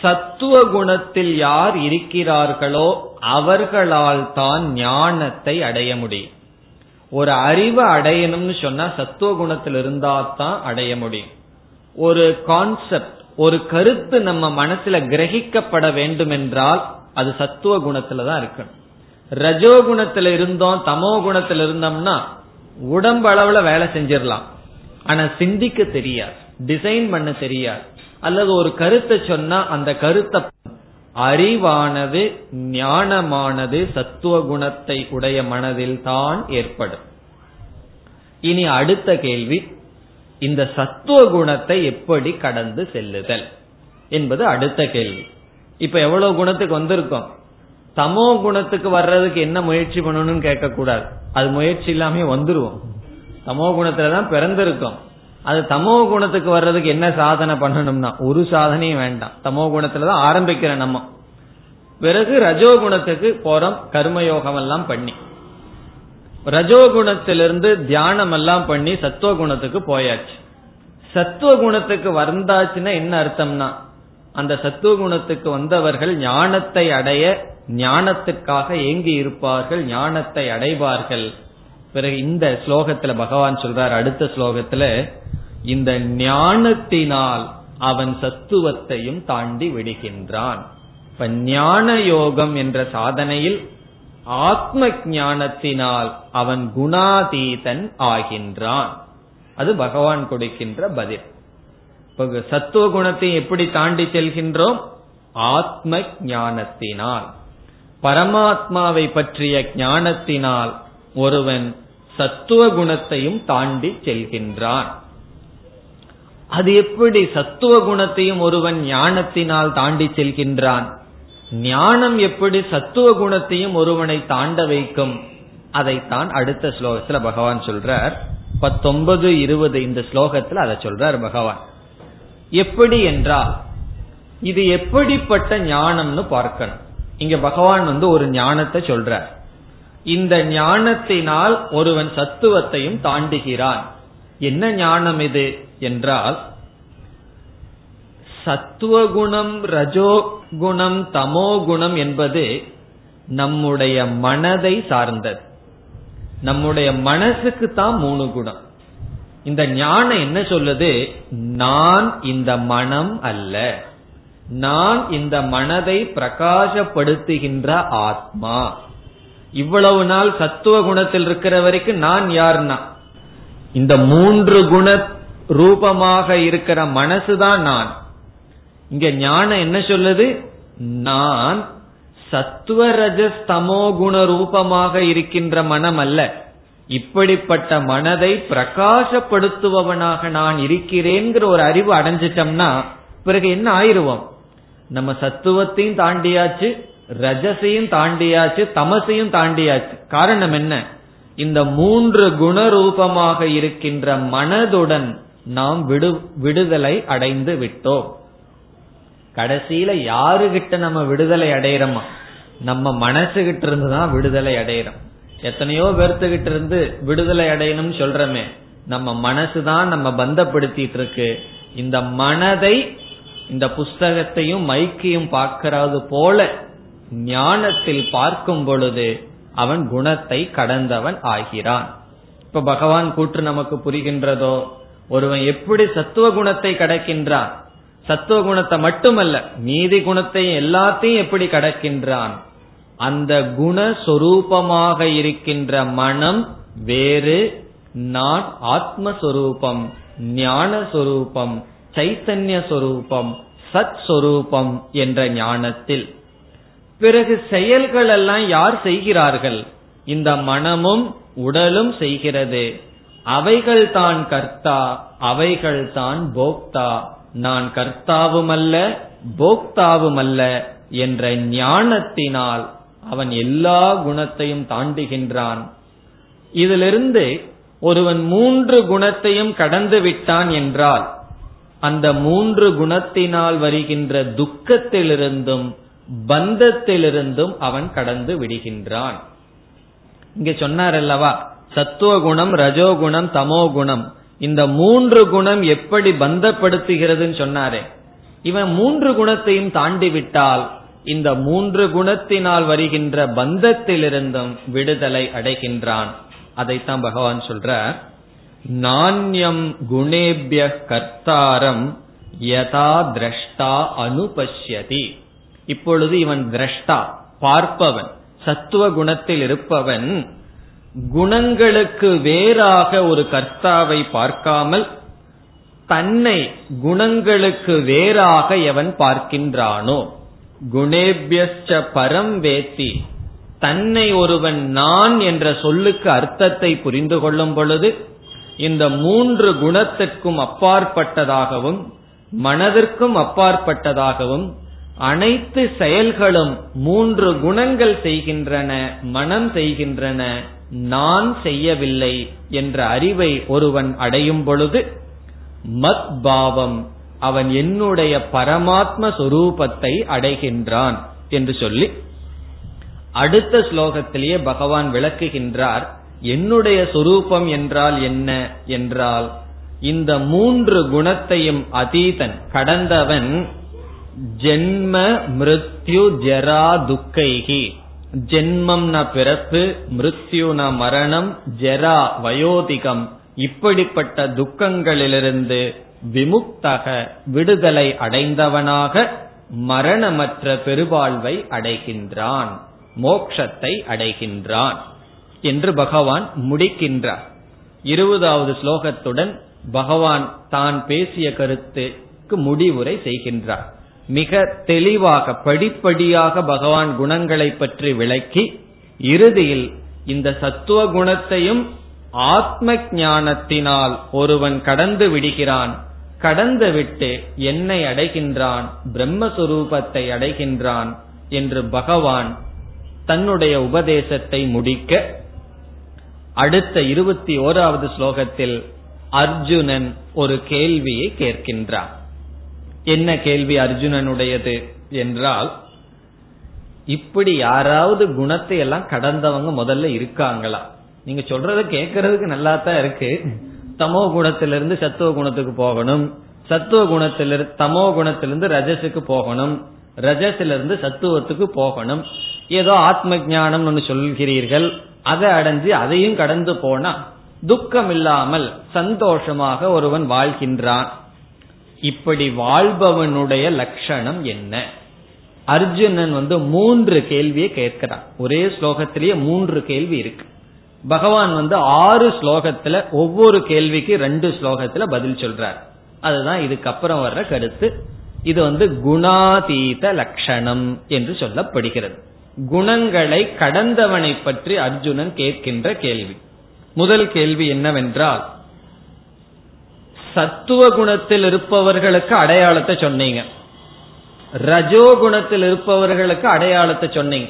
சத்துவ குணத்தில் யார் இருக்கிறார்களோ அவர்களால் தான் ஞானத்தை அடைய முடியும். ஒரு அறிவை அடையணும்னு சொன்னா சத்துவ குணத்தில் இருந்தா தான் அடைய முடியும். ஒரு கான்செப்ட் ஒரு கருத்து நம்ம மனசுல கிரகிக்கப்பட வேண்டும் என்றால் அது சத்துவ குணத்துல தான் இருக்கணும். ரஜோ குணத்துல இருந்தோம் தமோ குணத்துல இருந்தோம்னா உடம்பு அளவுல வேலை செஞ்சிடலாம். ஆனா சிந்திக்க தெரியாது டிசைன் பண்ண தெரியாது. அல்லது ஒரு கருத்தை சொன்னா அந்த கருத்தை அறிவானது ஞானமானது சத்துவ குணத்தை உடைய மனதில் தான் ஏற்படும். இனி அடுத்த கேள்வி இந்த சத்துவ குணத்தை எப்படி கடந்து செல்லுதல்? என்பது அடுத்த கேள்வி. இப்ப எவ்வளவு குணத்துக்கு வந்திருக்கோம்? தமோ குணத்துக்கு வர்றதுக்கு என்ன முயற்சி பண்ணணும்னு கேட்க கூடாது அது முயற்சி இல்லாம வந்துருவோம். தமோ குணத்துலதான் பிறந்திருக்கோம். அது தமோ குணத்துக்கு வர்றதுக்கு என்ன சாதனை பண்ணணும்னா ஒரு சாதனையும் வேண்டாம். தமோ குணத்துலதான் ஆரம்பிக்கிற நம்ம. பிறகு ரஜோ குணத்துக்கு போறோம் கர்மயோகம் எல்லாம் பண்ணி. ரஜோ குணத்திலிருந்து தியானம் எல்லாம் பண்ணி சத்துவ குணத்துக்கு போயாச்சு. சத்துவ குணத்துக்கு வந்தாச்சுன்னா என்ன அர்த்தம்னா அந்த சத்துவ குணத்துக்கு வந்தவர்கள் ஞானத்தை அடைய ஞானத்துக்காக ஏங்கி இருப்பார்கள் ஞானத்தை அடைவார்கள். பிறகு இந்த ஸ்லோகத்துல பகவான் சொல்றார் அடுத்த ஸ்லோகத்துல இந்த ஞானத்தினால் அவன் சத்துவத்தையும் தாண்டி விடுகின்றான். இப்ப ஞான யோகம் என்ற சாதனையில் ஆத்ம ஞானத்தினால் அவன் குணாதீதன் ஆகின்றான். அது பகவான் கொடுக்கின்ற பதில். சத்துவ குணத்தை எப்படி தாண்டி செல்கின்றோம்? ஆத்ம ஞானத்தினால். பரமாத்மாவை பற்றிய ஞானத்தினால் ஒருவன் சத்துவ குணத்தையும் தாண்டி செல்கின்றான். அது எப்படி சத்துவ குணத்தையும் ஒருவன் ஞானத்தினால் தாண்டி செல்கின்றான்? ஞானம் எப்படி சத்துவ குணத்தையும் ஒருவனை தாண்ட வைக்கும்? அதைத்தான் அடுத்த ஸ்லோகத்துல பகவான் சொல்றார். பத்தொன்பது இருபது இந்த ஸ்லோகத்துல அதை சொல்றார் பகவான். எப்படி என்றால் இது எப்படிப்பட்ட ஞானம்னு பார்க்கணும். இங்க பகவான் வந்து ஒரு ஞானத்தை சொல்றார். இந்த ஞானத்தினால் ஒருவன் சத்துவத்தையும் தாண்டுகிறான். என்ன ஞானம் இது என்றால் சத்துவகுணம் ரஜோகுணம் தமோகுணம் தமோ குணம் என்பது நம்முடைய மனதை சார்ந்தது. நம்முடைய மனசுக்கு தான் மூணு குணம். இந்த ஞானம் என்ன சொல்லுது? நான் இந்த மனம் அல்ல. நான் இந்த மனதை பிரகாசப்படுத்துகின்ற ஆத்மா. இவ்வளவு நாள் சத்துவ குணத்தில் இருக்கிற வரைக்கும் நான் யார்னா இந்த மூன்று குண ரூபமாக இருக்கிற மனசுதான் நான். இங்க ஞானம் என்ன சொல்லுது? நான் சத்துவ ரஜஸ் தமோ குண ரூபமாக இருக்கின்ற மனம் அல்ல. இப்படிப்பட்ட மனதை பிரகாசப்படுத்துபவனாக நான் இருக்கிறேங்கிற ஒரு அறிவு அடைஞ்சிட்டோம்னா பிறகு என்ன ஆயிருவோம்? நம்ம சத்துவத்தையும் தாண்டியாச்சு ரஜசையும் தாண்டியாச்சு தமசையும் தாண்டியாச்சு. காரணம் என்ன? இந்த மூன்று குணரூபமாக இருக்கின்ற மனதுடன் நாம் விடு விடுதலை அடைந்து விட்டோம். கடைசியில யாருகிட்ட நம்ம விடுதலை அடையிறோமா நம்ம மனசு கிட்ட இருந்து தான் விடுதலை அடையிறோம். எத்தனையோ பேர்த்துக்கிட்ட இருந்து விடுதலை அடையணும்னு சொல்றமே நம்ம மனசு தான் நம்ம பந்தப்படுத்திட்டு இருக்கு. இந்த மனதை இந்த புஸ்தகத்தையும் மைக்கையும் பார்க்கறது போல ஞானத்தில் பார்க்கும் பொழுது அவன் குணத்தை கடந்தவன் ஆகிறான். இப்ப பகவான் கூற்று நமக்கு புரிகின்றதோ? ஒருவன் எப்படி சத்துவ குணத்தை கடக்கின்றான்? சத்துவ குணத்தை மட்டுமல்ல நீதி குணத்தையும் எல்லாத்தையும் எப்படி கடக்கின்றான்? அந்த குணஸ்வரூபமாக இருக்கின்ற மனம் வேறு நான் ஆத்மஸ்வரூபம் ஞான சொரூபம் சைத்தன்ய சொரூபம் சத் சொரூபம் என்ற ஞானத்தில். பிறகு செயல்கள் எல்லாம் யார் செய்கிறார்கள்? இந்த மனமும் உடலும் செய்கிறது. அவைகள் தான் கர்த்தா அவைகள் தான் போக்தா. நான் கர்த்தாவும் அல்ல போக்தாவும் அல்ல என்ற ஞானத்தினால் அவன் எல்லா குணத்தையும் தாண்டுகின்றான். இதிலிருந்து ஒருவன் மூன்று குணத்தையும் கடந்து விட்டான் என்றால் அந்த மூன்று குணத்தினால் வருகின்ற துக்கத்திலிருந்தும் பந்தத்திலிருந்தும் அவன் கடந்து விடுகின்றான். இங்க சொன்னார் அல்லவா சத்துவ குணம் ரஜோகுணம் தமோ குணம் இந்த மூன்று குணம் எப்படி பந்தப்படுத்துகிறதுன்னு சொன்னாரே. இவன் மூன்று குணத்தையும் தாண்டி விட்டால் இந்த மூன்று குணத்தினால் வருகின்ற பந்தத்திலிருந்தும் விடுதலை அடைகின்றான். அதைத்தான் பகவான் சொல்ற நான்யம் குணேபிய கர்த்தாரம் யதா திரஷ்டா அனுபஷ்யதி. இப்பொழுது இவன் திரஷ்டா பார்ப்பவன் சத்துவ குணத்தில் இருப்பவன். குணங்களுக்கு வேறாக ஒரு கர்த்தாவை பார்க்காமல் தன்னை குணங்களுக்கு வேறாக எவன் பார்க்கின்றானோ? குணேபியஸ்ட பரம் வேத்தி. தன்னை ஒருவன் நான் என்ற சொல்லுக்கு அர்த்தத்தை புரிந்து கொள்ளும் பொழுது இந்த மூன்று குணத்திற்கும் அப்பாற்பட்டதாகவும் மனதிற்கும் அப்பாற்பட்டதாகவும் அனைத்து செயல்களும் மூன்று குணங்கள் செய்கின்றன மனம் செய்கின்றன நான் செய்யவில்லை என்ற அறிவை ஒருவன் அடையும் பொழுது மத் பாவம் அவன் என்னுடைய பரமாத்ம சொரூபத்தை அடைகின்றான் என்று சொல்லி அடுத்த ஸ்லோகத்திலேயே பகவான் விளக்குகின்றார். என்னுடைய சொரூபம் என்றால் என்ன? என்றால் இந்த மூன்று குணத்தையும் அதீதன் கடந்தவன் ஜென்ம மிருத்யு ஜரா துக்கைகி. ஜென்மம்னா பிறப்பு மிருத்யுனா மரணம் ஜெரா வயோதிகம். இப்படிப்பட்ட துக்கங்களிலிருந்து விமுக்தக விடுதலை அடைந்தவனாக மரணமற்ற பெருவாழ்வை அடைகின்றான் மோக்ஷத்தை அடைகின்றான். என்று பகவான் முடிக்கின்றார். இருபதாவது ஸ்லோகத்துடன் பகவான் தான் பேசிய கருத்துக்கு முடிவுரை செய்கின்றார். மிக தெளிவாக படிப்படியாக பகவான் குணங்களை பற்றி விளக்கி இறுதியில் இந்த சத்துவ குணத்தையும் ஆத்ம ஞானத்தினால் ஒருவன் கடந்து விடுகிறான் கடந்து விட்டு என்னை அடைகின்றான் பிரம்மஸ்வரூபத்தை அடைகின்றான் என்று பகவான் தன்னுடைய உபதேசத்தை முடிக்க அடுத்த இருபத்தி ஓராவது ஸ்லோகத்தில் அர்ஜுனன் ஒரு கேள்வியை கேட்கின்றான். என்ன கேள்வி அர்ஜுனனுடையது என்றால் இப்படி யாராவது குணத்தை எல்லாம் கடந்தவங்க முதல்ல இருக்காங்களா? நீங்க சொல்றத கேட்கறதுக்கு நல்லா தான் இருக்கு. தமோ குணத்திலிருந்து சத்துவ குணத்துக்கு போகணும். சத்துவ குணத்திலிருந்து தமோ குணத்திலிருந்து ரஜசுக்கு போகணும். ரஜசிலிருந்து சத்துவத்துக்கு போகணும். ஏதோ ஆத்ம ஞானம் ஒன்று சொல்கிறீர்கள். அதை அடைஞ்சு அதையும் கடந்து போனா துக்கம் இல்லாமல் சந்தோஷமாக ஒருவன் வாழ்கின்றான். இப்படி வாழ்பவனுடைய லட்சணம் என்ன? அர்ஜுனன் வந்து மூன்று கேள்வியை கேட்கிறான். ஒரே ஸ்லோகத்திலேயே மூன்று கேள்வி இருக்கு. பகவான் வந்து ஆறு ஸ்லோகத்துல ஒவ்வொரு கேள்விக்கு ரெண்டு ஸ்லோகத்துல பதில் சொல்றார். அதுதான் இதுக்கப்புறம் வர்ற கருத்து. இது வந்து குணாதீத லட்சணம் என்று சொல்லப்படுகிறது. குணங்களை கடந்தவனை பற்றி அர்ஜுனன் கேட்கின்ற கேள்வி. முதல் கேள்வி என்னவென்றால் சத்துவ குணத்தில் இருப்பவர்களுக்கு அடையாளத்தை சொன்னீங்க. ரஜோ குணத்தில் இருப்பவர்களுக்கு அடையாளத்தை சொன்னீங்க.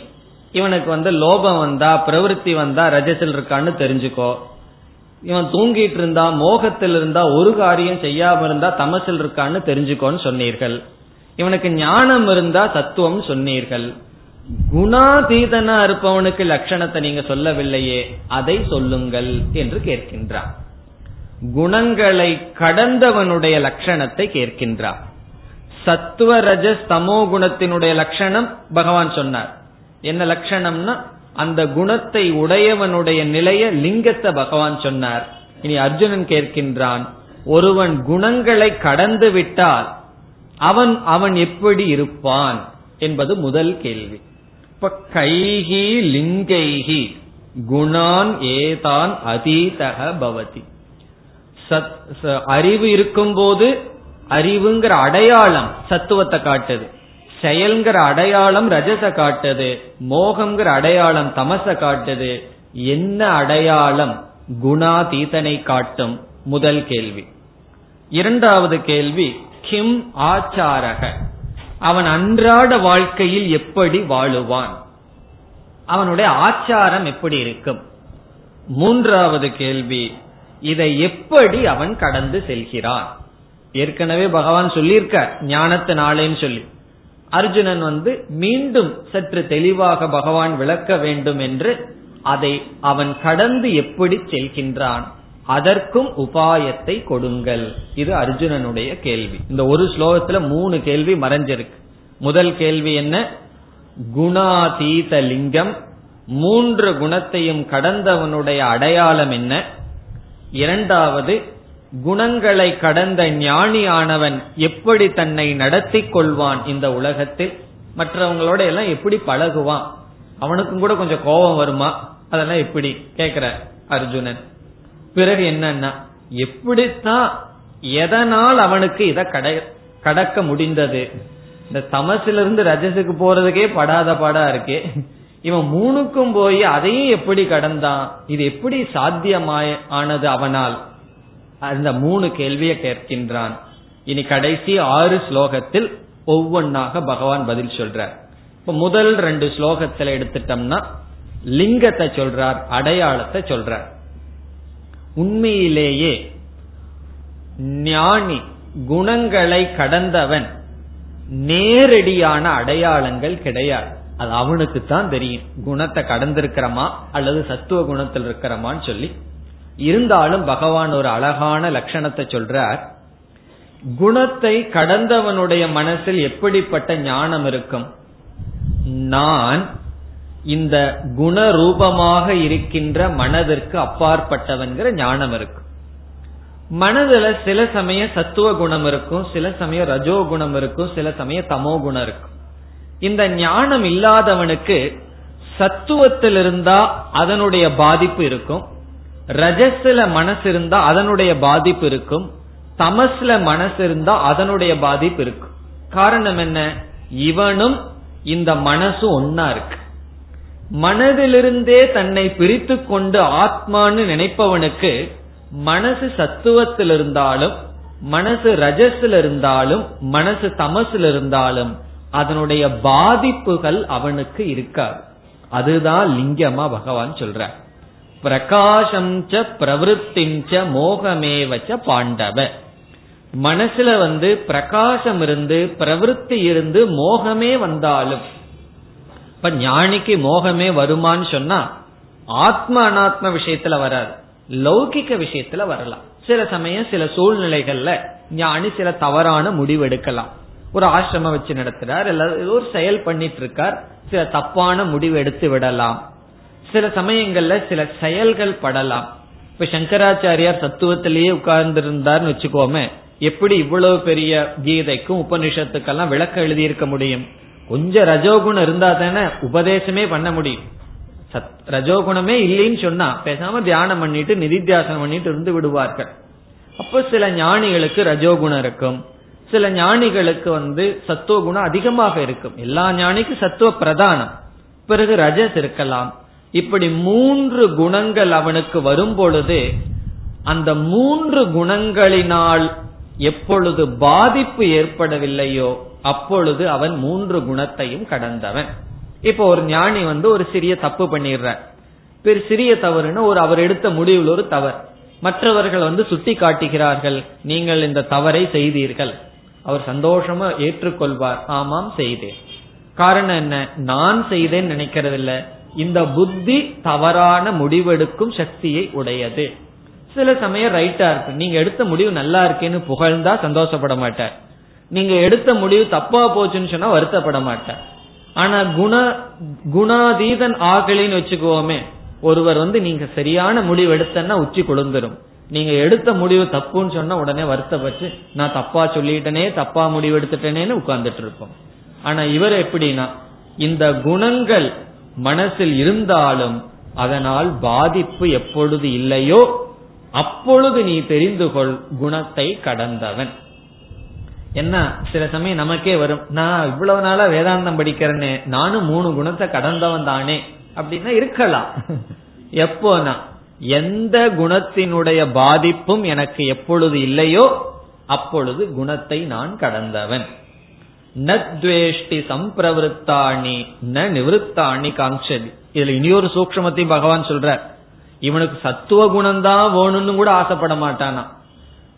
இவனுக்கு வந்து லோபம் வந்தா பிரவருத்தி வந்தா ரஜத்தில் இருக்கான்னு தெரிஞ்சுக்கோ. இவன் தூங்கிட்டு இருந்தா மோகத்தில் இருந்தா ஒரு காரியம் செய்யாம இருந்தா தமசில் இருக்கான்னு தெரிஞ்சுக்கோன்னு சொன்னீர்கள். இவனுக்கு ஞானம் இருந்தா தத்துவம் சொன்னீர்கள். குணாதீதனா இருப்பவனுக்கு லட்சணத்தை நீங்க சொல்லவில்லையே அதை சொல்லுங்கள் என்று கேட்கின்றான். குணங்களை கடந்தவனுடைய லட்சணத்தை கேட்கின்றார் சத்துவ ரஜஸ் தமோ குணத்தினுடைய லட்சணம் பகவான் சொன்னார். என்ன லட்சணம்னா அந்த குணத்தை உடையவனுடைய நிலைய லிங்கத்தை பகவான் சொன்னார். இனி அர்ஜுனன் கேட்கின்றான் ஒருவன் குணங்களை கடந்து விட்டால் அவன் அவன் எப்படி இருப்பான் என்பது முதல் கேள்வி. இப்ப கைகி லிங்கைகி குணான் ஏதான் அதீதக பவதி. அறிவு இருக்கும் போது அறிவுங்கிற அடையாளம் சத்துவத்தை காட்டுது. செயல்கிற அடையாளம் ரஜச காட்டுது. மோகம்ங்கிற அடையாளம் தமச காட்டுது. என்ன அடையாளம் குணாதீதனை காட்டும்? முதல் கேள்வி. இரண்டாவது கேள்வி கிம் ஆச்சாரக? அவன் அன்றாட வாழ்க்கையில் எப்படி வாழுவான்? அவனுடைய ஆச்சாரம் எப்படி இருக்கும்? மூன்றாவது கேள்வி இதை எப்படி அவன் கடந்து செல்கிறான்? ஏற்கனவே பகவான் சொல்லியிருக்க ஞானத்தினாலேன்னு சொல்லி. அர்ஜுனன் வந்து மீண்டும் சற்று தெளிவாக பகவான் விளக்க வேண்டும் என்று அதை அவன் கடந்து எப்படி செல்கின்றான்? அதற்கும் உபாயத்தை கொடுங்கள். இது அர்ஜுனனுடைய கேள்வி. இந்த ஒரு ஸ்லோகத்துல மூணு கேள்வி மறைஞ்சிருக்கு. முதல் கேள்வி என்ன? குணாதீத லிங்கம் மூன்று குணத்தையும் கடந்தவனுடைய அடையாளம் என்ன? இரண்டாவது குணங்களை கடந்த ஞானியானவன் எப்படி தன்னை நடத்தி கொள்வான் இந்த உலகத்தில்? மற்றவங்களோட எல்லாம் எப்படி பழகுவான்? அவனுக்கும் கூட கொஞ்சம் கோபம் வருமா? அதெல்லாம் எப்படி? கேக்குற அர்ஜுனன். பிறகு என்னன்னா எப்படித்தான் எதனால் அவனுக்கு இதை கடக்க முடிந்தது? இந்த தமசிலிருந்து ரஜசுக்கு போறதுக்கே படாத பாடா இருக்கே. இவன் மூணுக்கும் போய் அதையும் எப்படி கடந்தான்? இது எப்படி சாத்தியமாய ஆனது அவனால்? அந்த மூணு கேள்வியை கேட்கின்றான். இனி கடைசி ஆறு ஸ்லோகத்தில் ஒவ்வொன்னாக பகவான் பதில் சொல்றார். இப்ப முதல் ரெண்டு ஸ்லோகத்துல எடுத்துட்டோம்னா லிங்கத்தை சொல்றார் அடையாளத்தை சொல்றார். உண்மையிலேயே ஞானி குணங்களை கடந்தவன் நேரடியான அடையாளங்கள் கிடையாது. அது அவனுக்கு தான் தெரியும். குணத்தை கடந்திருக்கிறமா அல்லது சத்துவ குணத்தில் இருக்கிறமான்னு சொல்லி. இருந்தாலும் பகவான் ஒரு அழகான லட்சணத்தை சொல்றார். குணத்தை கடந்தவனுடைய மனசில் எப்படிப்பட்ட ஞானம் இருக்கும்? நான் இந்த குணரூபமாக இருக்கின்ற மனதிற்கு அப்பாற்பட்டவன்கிற ஞானம் இருக்கும் மனதுல சில சமயம் சத்துவ குணம் இருக்கும் சில சமயம் ரஜோ குணம் இருக்கும் சில சமயம் தமோ குணம் இருக்கும். இந்த ஞானம் இல்லாதவனுக்கு சத்துவத்தில் இருந்தா அதனுடைய பாதிப்பு இருக்கும். ரஜஸ்ல மனசு இருந்தா அதனுடைய பாதிப்பு இருக்கும். தமஸ்ல மனசு இருந்தா அதனுடைய பாதிப்பு இருக்கும். காரணம் என்ன? இவனும் இந்த மனசு ஒன்னா இருக்கு. மனதிலிருந்தே தன்னை பிரித்து கொண்டு ஆத்மான்னு நினைப்பவனுக்கு மனசு சத்துவத்தில் இருந்தாலும் மனசு ரஜஸ்ல இருந்தாலும் மனசு தமசுல இருந்தாலும் அதனுடைய பாதிப்புகள் அவனுக்கு இருக்காது. அதுதான் லிங்கமா பகவான் சொல்ற பிரகாசம் ச பிரவருத்திம் ச மோகமேவச்ச பாண்டவ. மனசுல வந்து பிரகாசம் இருந்து பிரவருத்தி இருந்து மோகமே வந்தாலும் இப்ப ஞானிக்கு மோகமே வருமான்னு சொன்னா ஆத்ம அனாத்ம விஷயத்துல வராது. லௌகிக்க விஷயத்துல வரலாம். சில சமயம் சில சூழ்நிலைகள்ல ஞானி சில தவறான முடிவெடுக்கலாம். ஒரு ஆசிரமம் வச்சு நடத்துறார் அல்லது ஒரு செயல் பண்ணிட்டு இருக்கார் சில தப்பான முடிவு எடுத்து விடலாம். சில சமயங்கள்ல சில செயல்கள் படலாம். இப்ப சங்கராச்சாரியார் தத்துவத்திலேயே உட்கார்ந்து இருந்தார்னு வச்சுக்கோமே எப்படி இவ்வளவு பெரிய கீதைக்கும் உபனிஷத்துக்கெல்லாம் விளக்கம் எழுதியிருக்க முடியும்? கொஞ்சம் ரஜோகுணம் இருந்தா தானே உபதேசமே பண்ண முடியும். சத் ரஜோகுணமே இல்லைன்னு சொன்னா பேசாம தியானம் பண்ணிட்டு நிதித்தியாசனம் பண்ணிட்டு இருந்து விடுவார்கள். அப்ப சில ஞானிகளுக்கு ரஜோகுணம் இருக்கும். சில ஞானிகளுக்கு வந்து சத்துவ குணம் அதிகமாக இருக்கும். எல்லா ஞானிக்கும் சத்துவ பிரதானம். பிறகு ரஜஸ் இருக்கலாம். இப்படி மூன்று குணங்கள் அவனுக்கு வரும் பொழுது அந்த மூன்று குணங்களினால் எப்பொழுது பாதிப்பு ஏற்படவில்லையோ அப்பொழுது அவன் மூன்று குணத்தையும் கடந்தவன். இப்போ ஒரு ஞானி வந்து ஒரு சிறிய தப்பு பண்ணிடுற. பெரு சிறிய தவறுன்னு ஒரு அவர் எடுத்த முடிவில் ஒரு தவறு. மற்றவர்கள் வந்து சுட்டி காட்டுகிறார்கள் நீங்கள் இந்த தவறை செய்தீர்கள். அவர் சந்தோஷமா ஏற்றுக்கொள்வார். ஆமாம் செய்தேன். காரணம் என்ன? நான் செய்தேன் நினைக்கிறதில்ல. இந்த புத்தி தவறான முடிவெடுக்கும் சக்தியை உடையது. சில சமயம் ரைட்டா இருக்கு நீங்க எடுத்த முடிவு நல்லா இருக்கேன்னு புகழ்ந்தா சந்தோஷப்பட மாட்டார் நீங்க எடுத்த முடிவு தப்பா போச்சுன்னு சொன்னா வருத்தப்பட மாட்டேன் ஆனா குண குணாதீதன் ஆகலின்னு வச்சுக்குவோமே ஒருவர் வந்து நீங்க சரியான முடிவு எடுத்தன்னா உச்சி கொழுந்துரும் நீங்க எடுத்த முடிவு தப்புன்னு சொன்னா உடனே வருத்தப்பட்டு நான் தப்பா சொல்லிட்டேனே தப்பா முடிவு எடுத்துட்டேனேன்னு உட்கார்ந்துட்டு இருப்போம் ஆனா இவர் எப்படின்னா இந்த குணங்கள் மனசில் இருந்தாலும் அதனால் பாதிப்பு எப்பொழுது இல்லையோ அப்பொழுது நீ தெரிந்து கொள் குணத்தை கடந்தவன். என்ன? சில சமயம் நமக்கே வரும். நான் இவ்வளவு நாளா வேதாந்தம் படிக்கிறேன்னு நானும் மூணு குணத்தை கடந்தவன் தானே அப்படின்னா இருக்கலாம். எப்போனா எந்த குணத்தினுடைய பாதிப்பும் எனக்கு எப்பொழுது இல்லையோ அப்பொழுது குணத்தை நான் கடந்தவன். நத்வேஷ்டி சம்பிரவருத்தாணி ந நிவத்தாணி காங்ஷதி இதுல இனியொரு சூக்ஷமத்தையும் பகவான் சொல்றார். இவனுக்கு சத்துவ குணம் தான் வேணும்னு கூட ஆசைப்பட மாட்டானா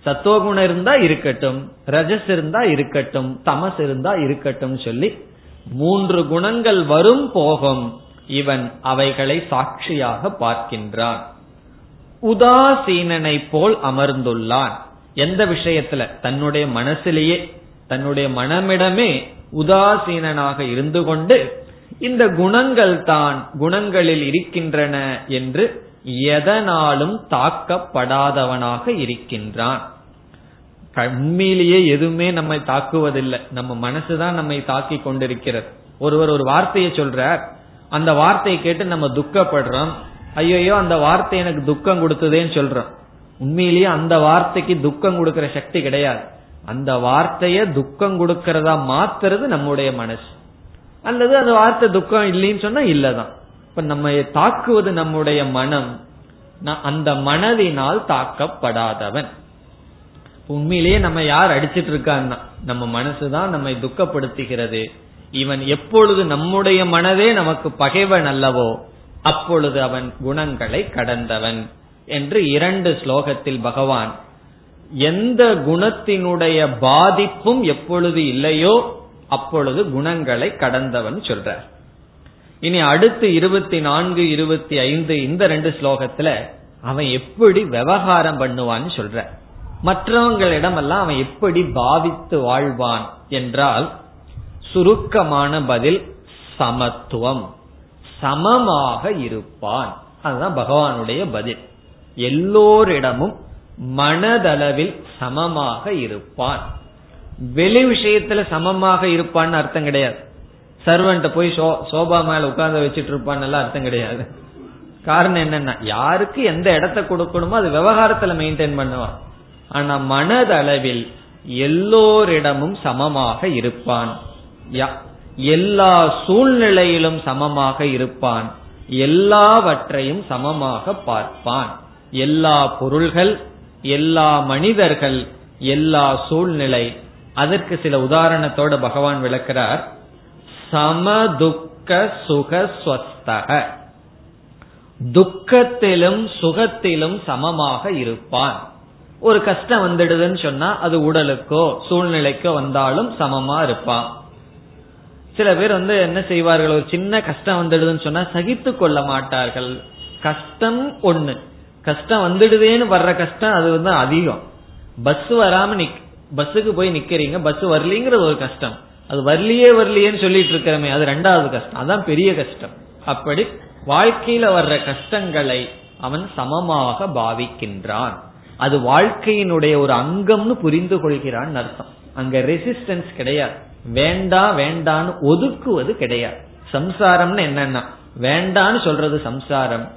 சத்துவகுணம் இருந்தா இருக்கட்டும் ரஜஸ் இருந்தா இருக்கட்டும் தமஸ் இருந்தா இருக்கட்டும் சொல்லி மூன்று குணங்கள் வரும் போகும் இவன் அவைகளை சாட்சியாக பார்க்கின்றான். உதாசீனனை போல் அமர்ந்துள்ளான். எந்த விஷயத்துல? தன்னுடைய மனசிலேயே தன்னுடைய மனமிடமே உதாசீனனாக இருந்து கொண்டு இந்த குணங்கள் தான் குணங்களில் இருக்கின்றன என்று எதனாலும் தாக்கப்படாதவனாக இருக்கின்றான். உண்மையிலேயே எதுவுமே நம்மை தாக்குவதில்லை. நம்ம மனசுதான் நம்மை தாக்கி கொண்டிருக்கிறது. ஒருவர் ஒரு வார்த்தையை சொல்றார். அந்த வார்த்தையை கேட்டு நம்ம துக்கப்படுறோம். ஐயோயோ அந்த வார்த்தை எனக்கு துக்கம் கொடுத்ததேன்னு சொல்றோம். உண்மையிலேயே அந்த வார்த்தைக்கு துக்கம் கொடுக்கிற சக்தி கிடையாது. அந்த வார்த்தைய துக்கம் கொடுக்கறதா மாத்துறது நம்முடைய மனசு. அல்லது அந்த வார்த்தை துக்கம் இல்லைன்னு சொன்னா இல்லதான். இப்ப நம்ம தாக்குவது நம்முடைய மனம். அந்த மனதினால் தாக்கப்படாதவன். உண்மையிலேயே நம்ம யார் அடிச்சிட்டு இருக்கான்னா நம்ம மனசுதான் நம்மை துக்கப்படுத்துகிறது. இவன் எப்பொழுது நம்முடைய மனதே நமக்கு பகைவன் அல்லவோ அப்பொழுது அவன் குணங்களை கடந்தவன் என்று இரண்டு ஸ்லோகத்தில் பகவான் எந்த குணத்தினுடைய பாதிப்பும் எப்பொழுது இல்லையோ அப்பொழுது குணங்களை கடந்தவன் சொல்றார். இனி அடுத்து இருபத்தி நான்கு இருபத்தி ஐந்து இந்த ரெண்டு ஸ்லோகத்துல அவன் எப்படி விவகாரம் பண்ணுவான்னு சொல்ற மற்றவங்களிடமெல்லாம் அவன் எப்படி பாவித்து வாழ்வான் என்றால் சுருக்கமான பதில் சமத்துவம். சமமாக இருப்பான். அதுதான் பகவானுடைய பதில். எல்லோரிடமும் மனதளவில் சமமாக இருப்பான். வெளி விஷயத்துல சமமாக இருப்பான்னு அர்த்தம் கிடையாது. சர்வன்ட்ட போய் சோபா மேல உட்கார்ந்து வச்சிட்டு இருப்பான்னு அர்த்தம் கிடையாது. காரணம் என்னன்னா யாருக்கு எந்த இடத்த கொடுக்கணுமோ அது விவகாரத்துல மெயின்டைன் பண்ணுவான். ஆனா மனதளவில் எல்லோரிடமும் சமமாக இருப்பான். எல்லா சூழ்நிலையிலும் சமமாக இருப்பான். எல்லாவற்றையும் சமமாக பார்ப்பான். எல்லா பொருள்கள் எல்லா மனிதர்கள் எல்லா சூழ்நிலை. அதற்கு சில உதாரணத்தோட பகவான் விளக்கிறார். சமதுக்க சுக ஸ்வஸ்தக. துக்கத்திலும் சுகத்திலும் சமமாக இருப்பான். ஒரு கஷ்டம் வந்துடுதுன்னு சொன்னா அது உடலுக்கோ சூழ்நிலைக்கோ வந்தாலும் சமமா இருப்பான் சில பேர் வந்து என்ன செய்வார்கள்? ஒரு சின்ன கஷ்டம் வந்துடுதுன்னு சொன்னா சகித்து கொள்ள மாட்டார்கள். கஷ்டம் ஒண்ணு. கஷ்டம் வந்துடுதேன்னு வர்ற கஷ்டம் அது வந்து அதிகம். பஸ் வராம நிக் பஸ்ஸுக்கு போய் நிக்கிறீங்க பஸ் வரலீங்கிறது ஒரு கஷ்டம். அது வரலையே வரலையேன்னு சொல்லிட்டு இருக்கிறமே அது ரெண்டாவது கஷ்டம். அதான் பெரிய கஷ்டம். அப்படி வாழ்க்கையில வர்ற கஷ்டங்களை அவன் சமமாக பாவிக்கின்றான். அது வாழ்க்கையினுடைய ஒரு அங்கம்னு புரிந்து கொள்கிறான் அர்த்தம். அங்க ரெசிஸ்டன்ஸ் கிடையாது. வேண்டாம் வேண்டான்னு ஒதுக்குவது கிடையாது. சம்சாரம்னு என்னன்னா வேண்டான்னு சொல்றது சம்சாரம்.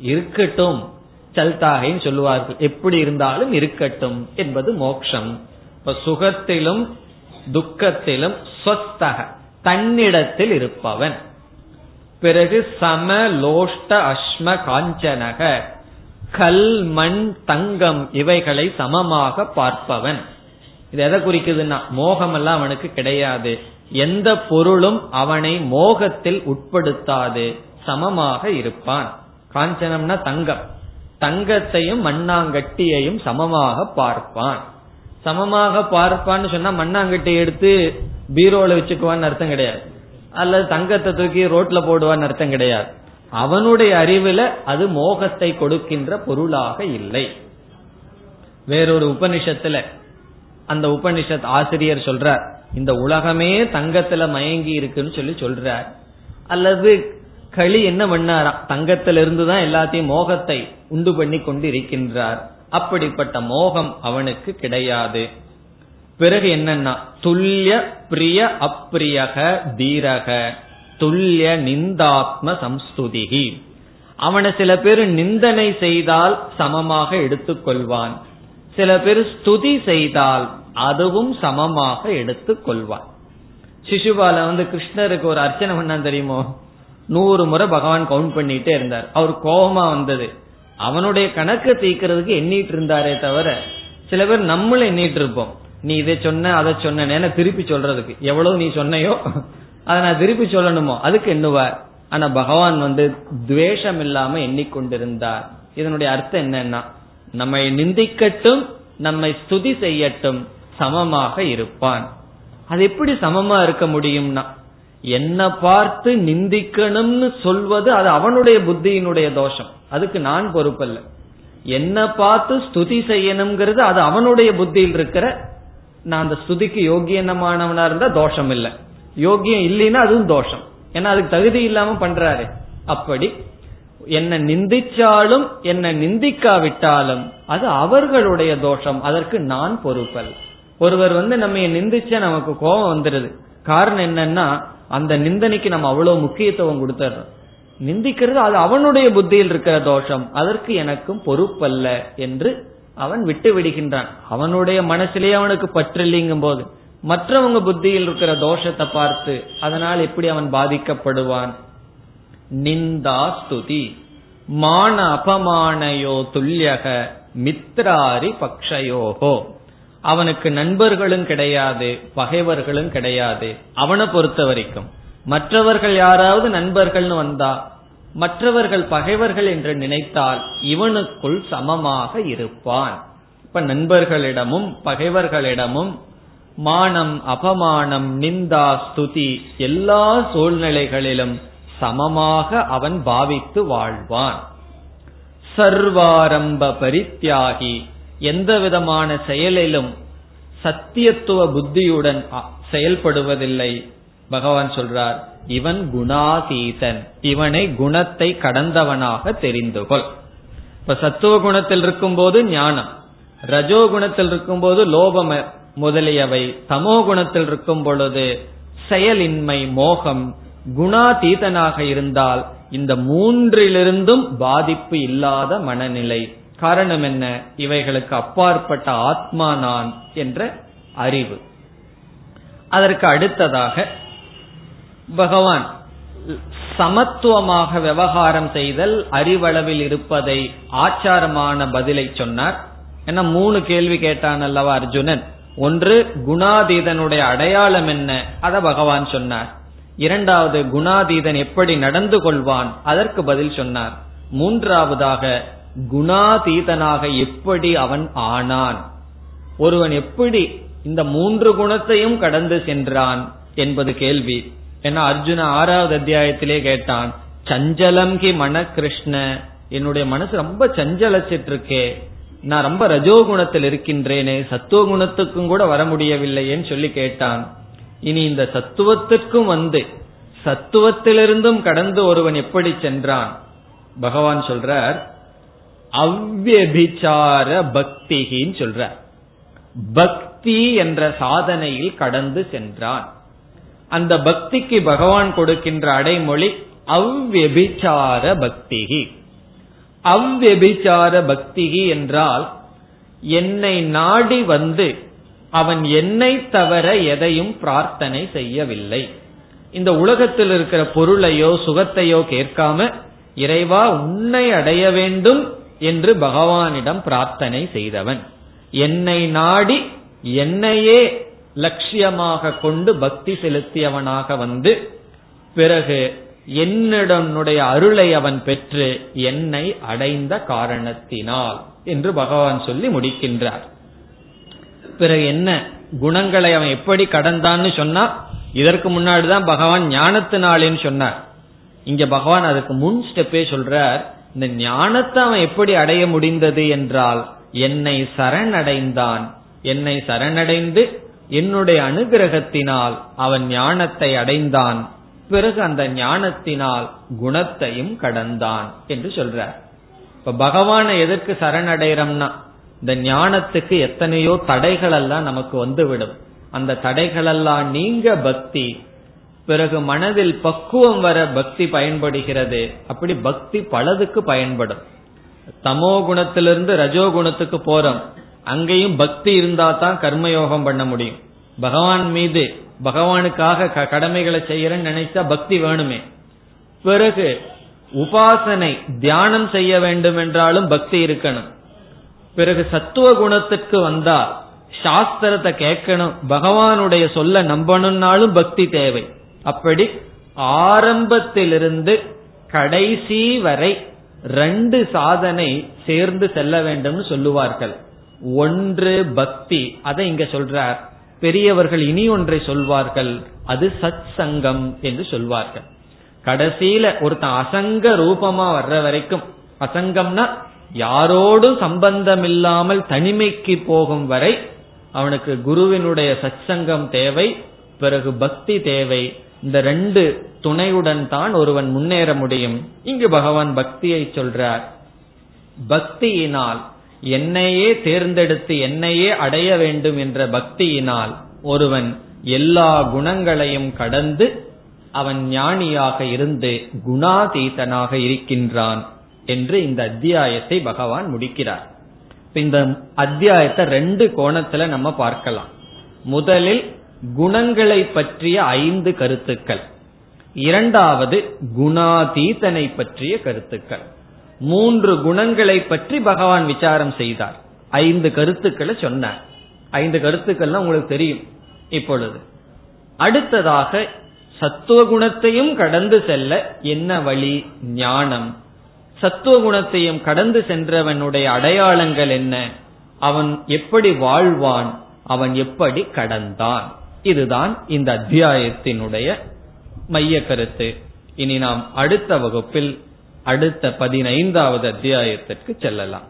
இருக்கட்டும் சல்தாகைன்னு சொல்லுவார்கள். எப்படி இருந்தாலும் இருக்கட்டும் என்பது மோக்ஷம். இப்ப சுகத்திலும் துக்கத்திலும் சொத்தக தன்னிடத்தில் இருப்பவன். பிறகு சம லோஷ்ட அஸ்ம காஞ்சனக. கல் மண் தங்கம் இவைகளை சமமாக பார்ப்பவன். இது எதை குறிக்குதுன்னா மோகம் எல்லாம் அவனுக்கு கிடையாது. எந்த பொருளும் அவனை மோகத்தில் உட்படுத்தாது. சமமாக இருப்பான். காஞ்சனம்னா தங்கம். தங்கத்தையும் மண்ணாங்கட்டியையும் சமமாக பார்ப்பான். சமமாக பார்ப்பான்னு சொன்னா மண்ணாங்கட்டி எடுத்து பீரோல வச்சுக்குவான்னு அர்த்தம் கிடையாது. அல்லது தங்கத்தை தூக்கி ரோட்ல போடுவான்னு அர்த்தம் கிடையாது. அவனுடைய அறிவுல அது மோகத்தை கொடுக்கின்ற பொருளாக இல்லை. வேறொரு உபனிஷத்துல அந்த உபனிஷத் ஆசிரியர் சொல்றார் இந்த உலகமே தங்கத்துல மயங்கி இருக்குன்னு சொல்லி சொல்றார். அல்லது களி என்ன பண்ணாராம்? தங்கத்திலிருந்து தான் எல்லாத்தையும் மோகத்தை உண்டு பண்ணி கொண்டு இருக்கின்றார் அப்படிப்பட்ட மோகம் அவனுக்கு கிடையாது. பிறகு என்னன்னா துல்லிய பிரிய அப்பிரியக தீரக. துல்லிய நிந்தாத்ம சம்ஸ்துதிகி அவனை சில பேர் நிந்தனை செய்தால் சமமாக எடுத்துக்கொள்வான். சில பேர் ஸ்துதி செய்தால் அதுவும் சமமாக எடுத்துக்கொள்வான். சிசுபால வந்து கிருஷ்ணருக்கு ஒரு அர்ச்சனை பண்ணான் தெரியுமோ? நூறு முறை பகவான் கவுண்ட் பண்ணிட்டே இருந்தார். அவர் கோபமா வந்தது. அவனுடைய கணக்கு தீக்கிறதுக்கு எண்ணிட்டு இருந்தாரே தவிர சில பேர் நம்மளும் எண்ணிட்டு இருப்போம். நீ இதை சொன்ன அதை சொன்ன திருப்பி சொல்றதுக்கு. எவ்வளவு நீ சொன்னையோ? அதை நான் திருப்பி சொல்லணுமோ? அதுக்கு எண்ணுவார் ஆனா பகவான் வந்து துவேஷம் இல்லாம எண்ணிக்கொண்டிருந்தார். இதனுடைய அர்த்தம் என்னன்னா நம்மை நிந்திக்கட்டும் நம்மை ஸ்துதி செய்யட்டும் சமமாக இருப்பான். அது எப்படி சமமா இருக்க முடியும்னா என்ன பார்த்து நிந்திக்கணும்னு சொல்வது அது அவனுடைய புத்தியினுடைய தோஷம். அதுக்கு நான் பொறுப்பல்ல. என்ன பார்த்து ஸ்துதி செய்யணுங்கிறது அது அவனுடைய புத்தியில் இருக்கிற நான் அந்த ஸ்துதிக்கு யோகியனமானவனா இருந்தா தோஷம் இல்லை யோகியம் இல்லைன்னா அதுவும் தோஷம். ஏன்னா அதுக்கு தகுதி இல்லாம பண்றாரு. அப்படி என்ன நிந்திச்சாலும் என்ன நிந்திக்காவிட்டாலும் அது அவர்களுடைய தோஷம். அதற்கு நான் பொறுப்பல். ஒருவர் வந்து நம்ம நிந்திச்சா நமக்கு கோபம் வந்துடுது காரணம் என்னன்னா அந்த நிந்தனைக்கு நம்ம அவ்வளவு முக்கியத்துவம் கொடுத்துறோம். நிந்திக்கிறது அது அவனுடைய புத்தியில் இருக்கிற தோஷம். அதற்கு எனக்கும் பொறுப்பல்ல என்று அவன் விட்டு விடுகின்றான். அவனுடைய மனசிலேயே அவனுக்கு பற்றில்லைங்கும் போது மற்றவங்க புத்தியில் இருக்கிற தோஷத்தை பார்த்து அதனால் எப்படி அவன் பாதிக்கப்படுவான்? நிந்தா ஸ்துதி. மான அபமானயோ துல்லியக மித்ராரி பக்ஷயோகோ. அவனுக்கு நண்பர்களும் கிடையாது பகைவர்களும் கிடையாது. அவனை பொறுத்த வரைக்கும். மற்றவர்கள் யாராவது நண்பர்கள்னு வந்தா மற்றவர்கள் பகைவர்கள் என்று நினைத்தால் இவனுக்குள் சமமாக இருப்பான். இப்ப நண்பர்களிடமும் பகைவர்களிடமும் மானம் அபமானம் நிந்தா ஸ்துதி எல்லா சூழ்நிலைகளிலும் சமமாக அவன் பாவித்து வாழ்வான். சர்வாரம்ப பரித்தியாகி எந்த விதமான செயலிலும் சத்தியத்துவ புத்தியுடன் செயல்படுவதில்லை. பகவான் சொல்றார் இவன் குணாதீதன். இவனை குணத்தை கடந்தவனாக தெரிந்து கொள் இப்ப சத்துவ குணத்தில் இருக்கும் போது ஞானம் ரஜோ குணத்தில் இருக்கும் போது லோபம் முதலியவை தமோ குணத்தில் இருக்கும் பொழுது செயலின்மை மோகம் குணாதீதனாக இருந்தால் இந்த மூன்றிலிருந்தும் பாதிப்பு இல்லாத மனநிலை. காரணம் என்ன? இவைகளுக்கு அப்பாற்பட்ட ஆத்மா நான் என்ற அறிவு. அதற்கு அடுத்ததாக பகவான் சமத்துவமாக விவகாரம் செய்தல் அறிவளவில் இருப்பதை ஆச்சாரமான பதிலை சொன்னார். என்ன மூணு கேள்வி கேட்டான் அல்லவா அர்ஜுனன்? ஒன்று குணாதீதனுடைய அடையாளம் என்ன? அத பகவான் சொன்னார். இரண்டாவது குணாதீதன் எப்படி நடந்து கொள்வான்? அதற்கு பதில் சொன்னார். மூன்றாவதாக குணாதீதனாக எப்படி அவன் ஆனான்? ஒருவன் எப்படி இந்த மூன்று குணத்தையும் கடந்து சென்றான் என்பது கேள்வி. ஏன்னா அர்ஜுன ஆறாவது அத்தியாயத்திலே கேட்டான் சஞ்சலம் கி மன கிருஷ்ண? என்னுடைய மனசு ரொம்ப சஞ்சலச்சிட்டு இருக்கே. நான் ரொம்ப ரஜோகுணத்தில் இருக்கின்றேனே சத்துவ குணத்துக்கும் கூட வர முடியவில்லையேன்னு சொல்லி கேட்டான். இனி இந்த சத்துவத்திற்கும் வந்து சத்துவத்திலிருந்தும் கடந்து ஒருவன் எப்படி சென்றான்? பகவான் சொல்றார் அவ்வபிச்சார பக்திகின்னு சொல்றார். பக்தி என்ற சாதனையில் கடந்து சென்றான். அந்த பக்திக்கு பகவான் கொடுக்கின்ற அடைமொழி அவ்வபிச்சார பக்திகி அவ்வெபிச்சார பக்திகி என்றால் என்னை நாடி வந்து அவன் என்னை தவிர எதையும் பிரார்த்தனை செய்யவில்லை. இந்த உலகத்தில் இருக்கிற பொருளையோ சுகத்தையோ கேட்காம இறைவா உன்னை அடைய வேண்டும் என்று பகவானிடம் பிரார்த்தனை செய்தவன். என்னை நாடி என்னையே லட்சியமாக கொண்டு பக்தி செலுத்தியவனாக வந்து பிறகு என்னிடனுடைய அருளை அவன் பெற்று என்னை அடைந்த காரணத்தினால் என்று பகவான் சொல்லி முடிக்கின்றார். பிறகு என்ன? குணங்களை அவன் எப்படி கடந்தான்னு சொன்னா இதற்கு முன்னாடிதான் பகவான் ஞானத்தினாலேன்னு சொன்னார். இங்க பகவான் அதுக்கு முன் ஸ்டெப்பே சொல்றார் இந்த ஞானத்தை அவன் எப்படி அடைய முடிந்தது என்றால் என்னை சரணடைந்தான். என்னை சரணடைந்து என்னுடைய அனுகிரகத்தினால் அவன் ஞானத்தை அடைந்தான். பிறகு அந்த ஞானத்தினால் குணத்தையும் கடந்தான் என்று சொல்றார். இப்ப பகவானை எதற்கு சரணடைறோம்னா இந்த ஞானத்துக்கு எத்தனையோ தடைகள் எல்லாம் நமக்கு வந்துவிடும். அந்த தடைகளெல்லாம் நீங்க பக்தி பிறகு மனதில் பக்குவம் வர பக்தி பயன்படுகிறது. அப்படி பக்தி பலதுக்கு பயன்படும். தமோ குணத்திலிருந்து ரஜோ குணத்துக்கு போறோம். அங்கேயும் பக்தி இருந்தா தான் கர்மயோகம் பண்ண முடியும். பகவான் மீது பகவானுக்காக கடமைகளை செய்யறேன்னு நினைச்சா பக்தி வேணுமே. பிறகு உபாசனை தியானம் செய்ய வேண்டும் என்றாலும் பக்தி இருக்கணும். பிறகு சத்துவ குணத்துக்கு வந்தா சாஸ்திரத்தை கேட்கணும் பகவானுடைய சொல்ல நம்பணும்னாலும் பக்தி தேவை. அப்படி ஆரம்பத்திலிருந்து கடைசி வரை ரெண்டு சாதனை சேர்ந்து செல்ல வேண்டும்னு சொல்லுவார்கள். ஒன்று பக்தி அதை இங்க சொல்றார். பெரியவர்கள் இனி ஒன்றை சொல்வார்கள் அது சத் சங்கம் என்று சொல்வார்கள். கடைசியில ஒருத்தன் அசங்க ரூபமா வர்ற வரைக்கும் அசங்கம்னா யாரோடும் சம்பந்தம் இல்லாமல் தனிமைக்கு போகும் வரை அவனுக்கு குருவினுடைய சச்சங்கம் தேவை பிறகு பக்தி தேவை. இந்த ரெண்டு துணையுடன் தான் ஒருவன் முன்னேற முடியும். இங்கு பகவான் பக்தியை சொல்றார். பக்தியினால் என்னையே தேர்ந்தெடுத்து என்னையே அடைய வேண்டும் என்ற பக்தியினால் ஒருவன் எல்லா குணங்களையும் கடந்து அவன் ஞானியாக இருந்து குணாதீதனாக இருக்கின்றான் என்று இந்த அத்தியாயத்தை பகவான் முடிக்கிறார். இந்த அத்தியாயத்தை ரெண்டு கோணத்துல நம்ம பார்க்கலாம். முதலில் குணங்களை பற்றிய ஐந்து கருத்துக்கள். இரண்டாவது குணாதீதனை பற்றிய கருத்துக்கள். மூன்று குணங்களை பற்றி பகவான் விசாரம் செய்தார். ஐந்து கருத்துக்களை சொன்னார். ஐந்து கருத்துக்கள்லாம் உங்களுக்கு தெரியும் இப்பொழுது. அடுத்ததாக சத்துவ குணத்தையும் கடந்து செல்ல என்ன வழி? ஞானம். சத்துவ குணத்தையும் கடந்து சென்றவனுடைய அடையாளங்கள் என்ன? அவன் எப்படி வாழ்வான்? அவன் எப்படி கடந்தான்? இதுதான் இந்த அத்தியாயத்தினுடைய மைய கருத்து இனி நாம் அடுத்த வகுப்பில் அடுத்த பதினைந்தாவது அத்தியாயத்திற்கு செல்லலாம்.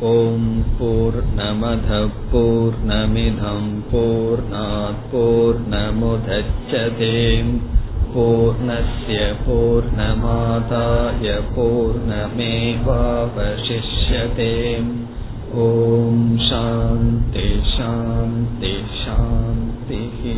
ஓம் போர் நமத போர் நமிதம் போர் போர் நமுதச்சதேம் பூர்ணய பூர்ணமாதாய பூர்ணமேவாவசிஷ்யதேம். ஓம் சாந்தி சாந்தி சாந்திஹி.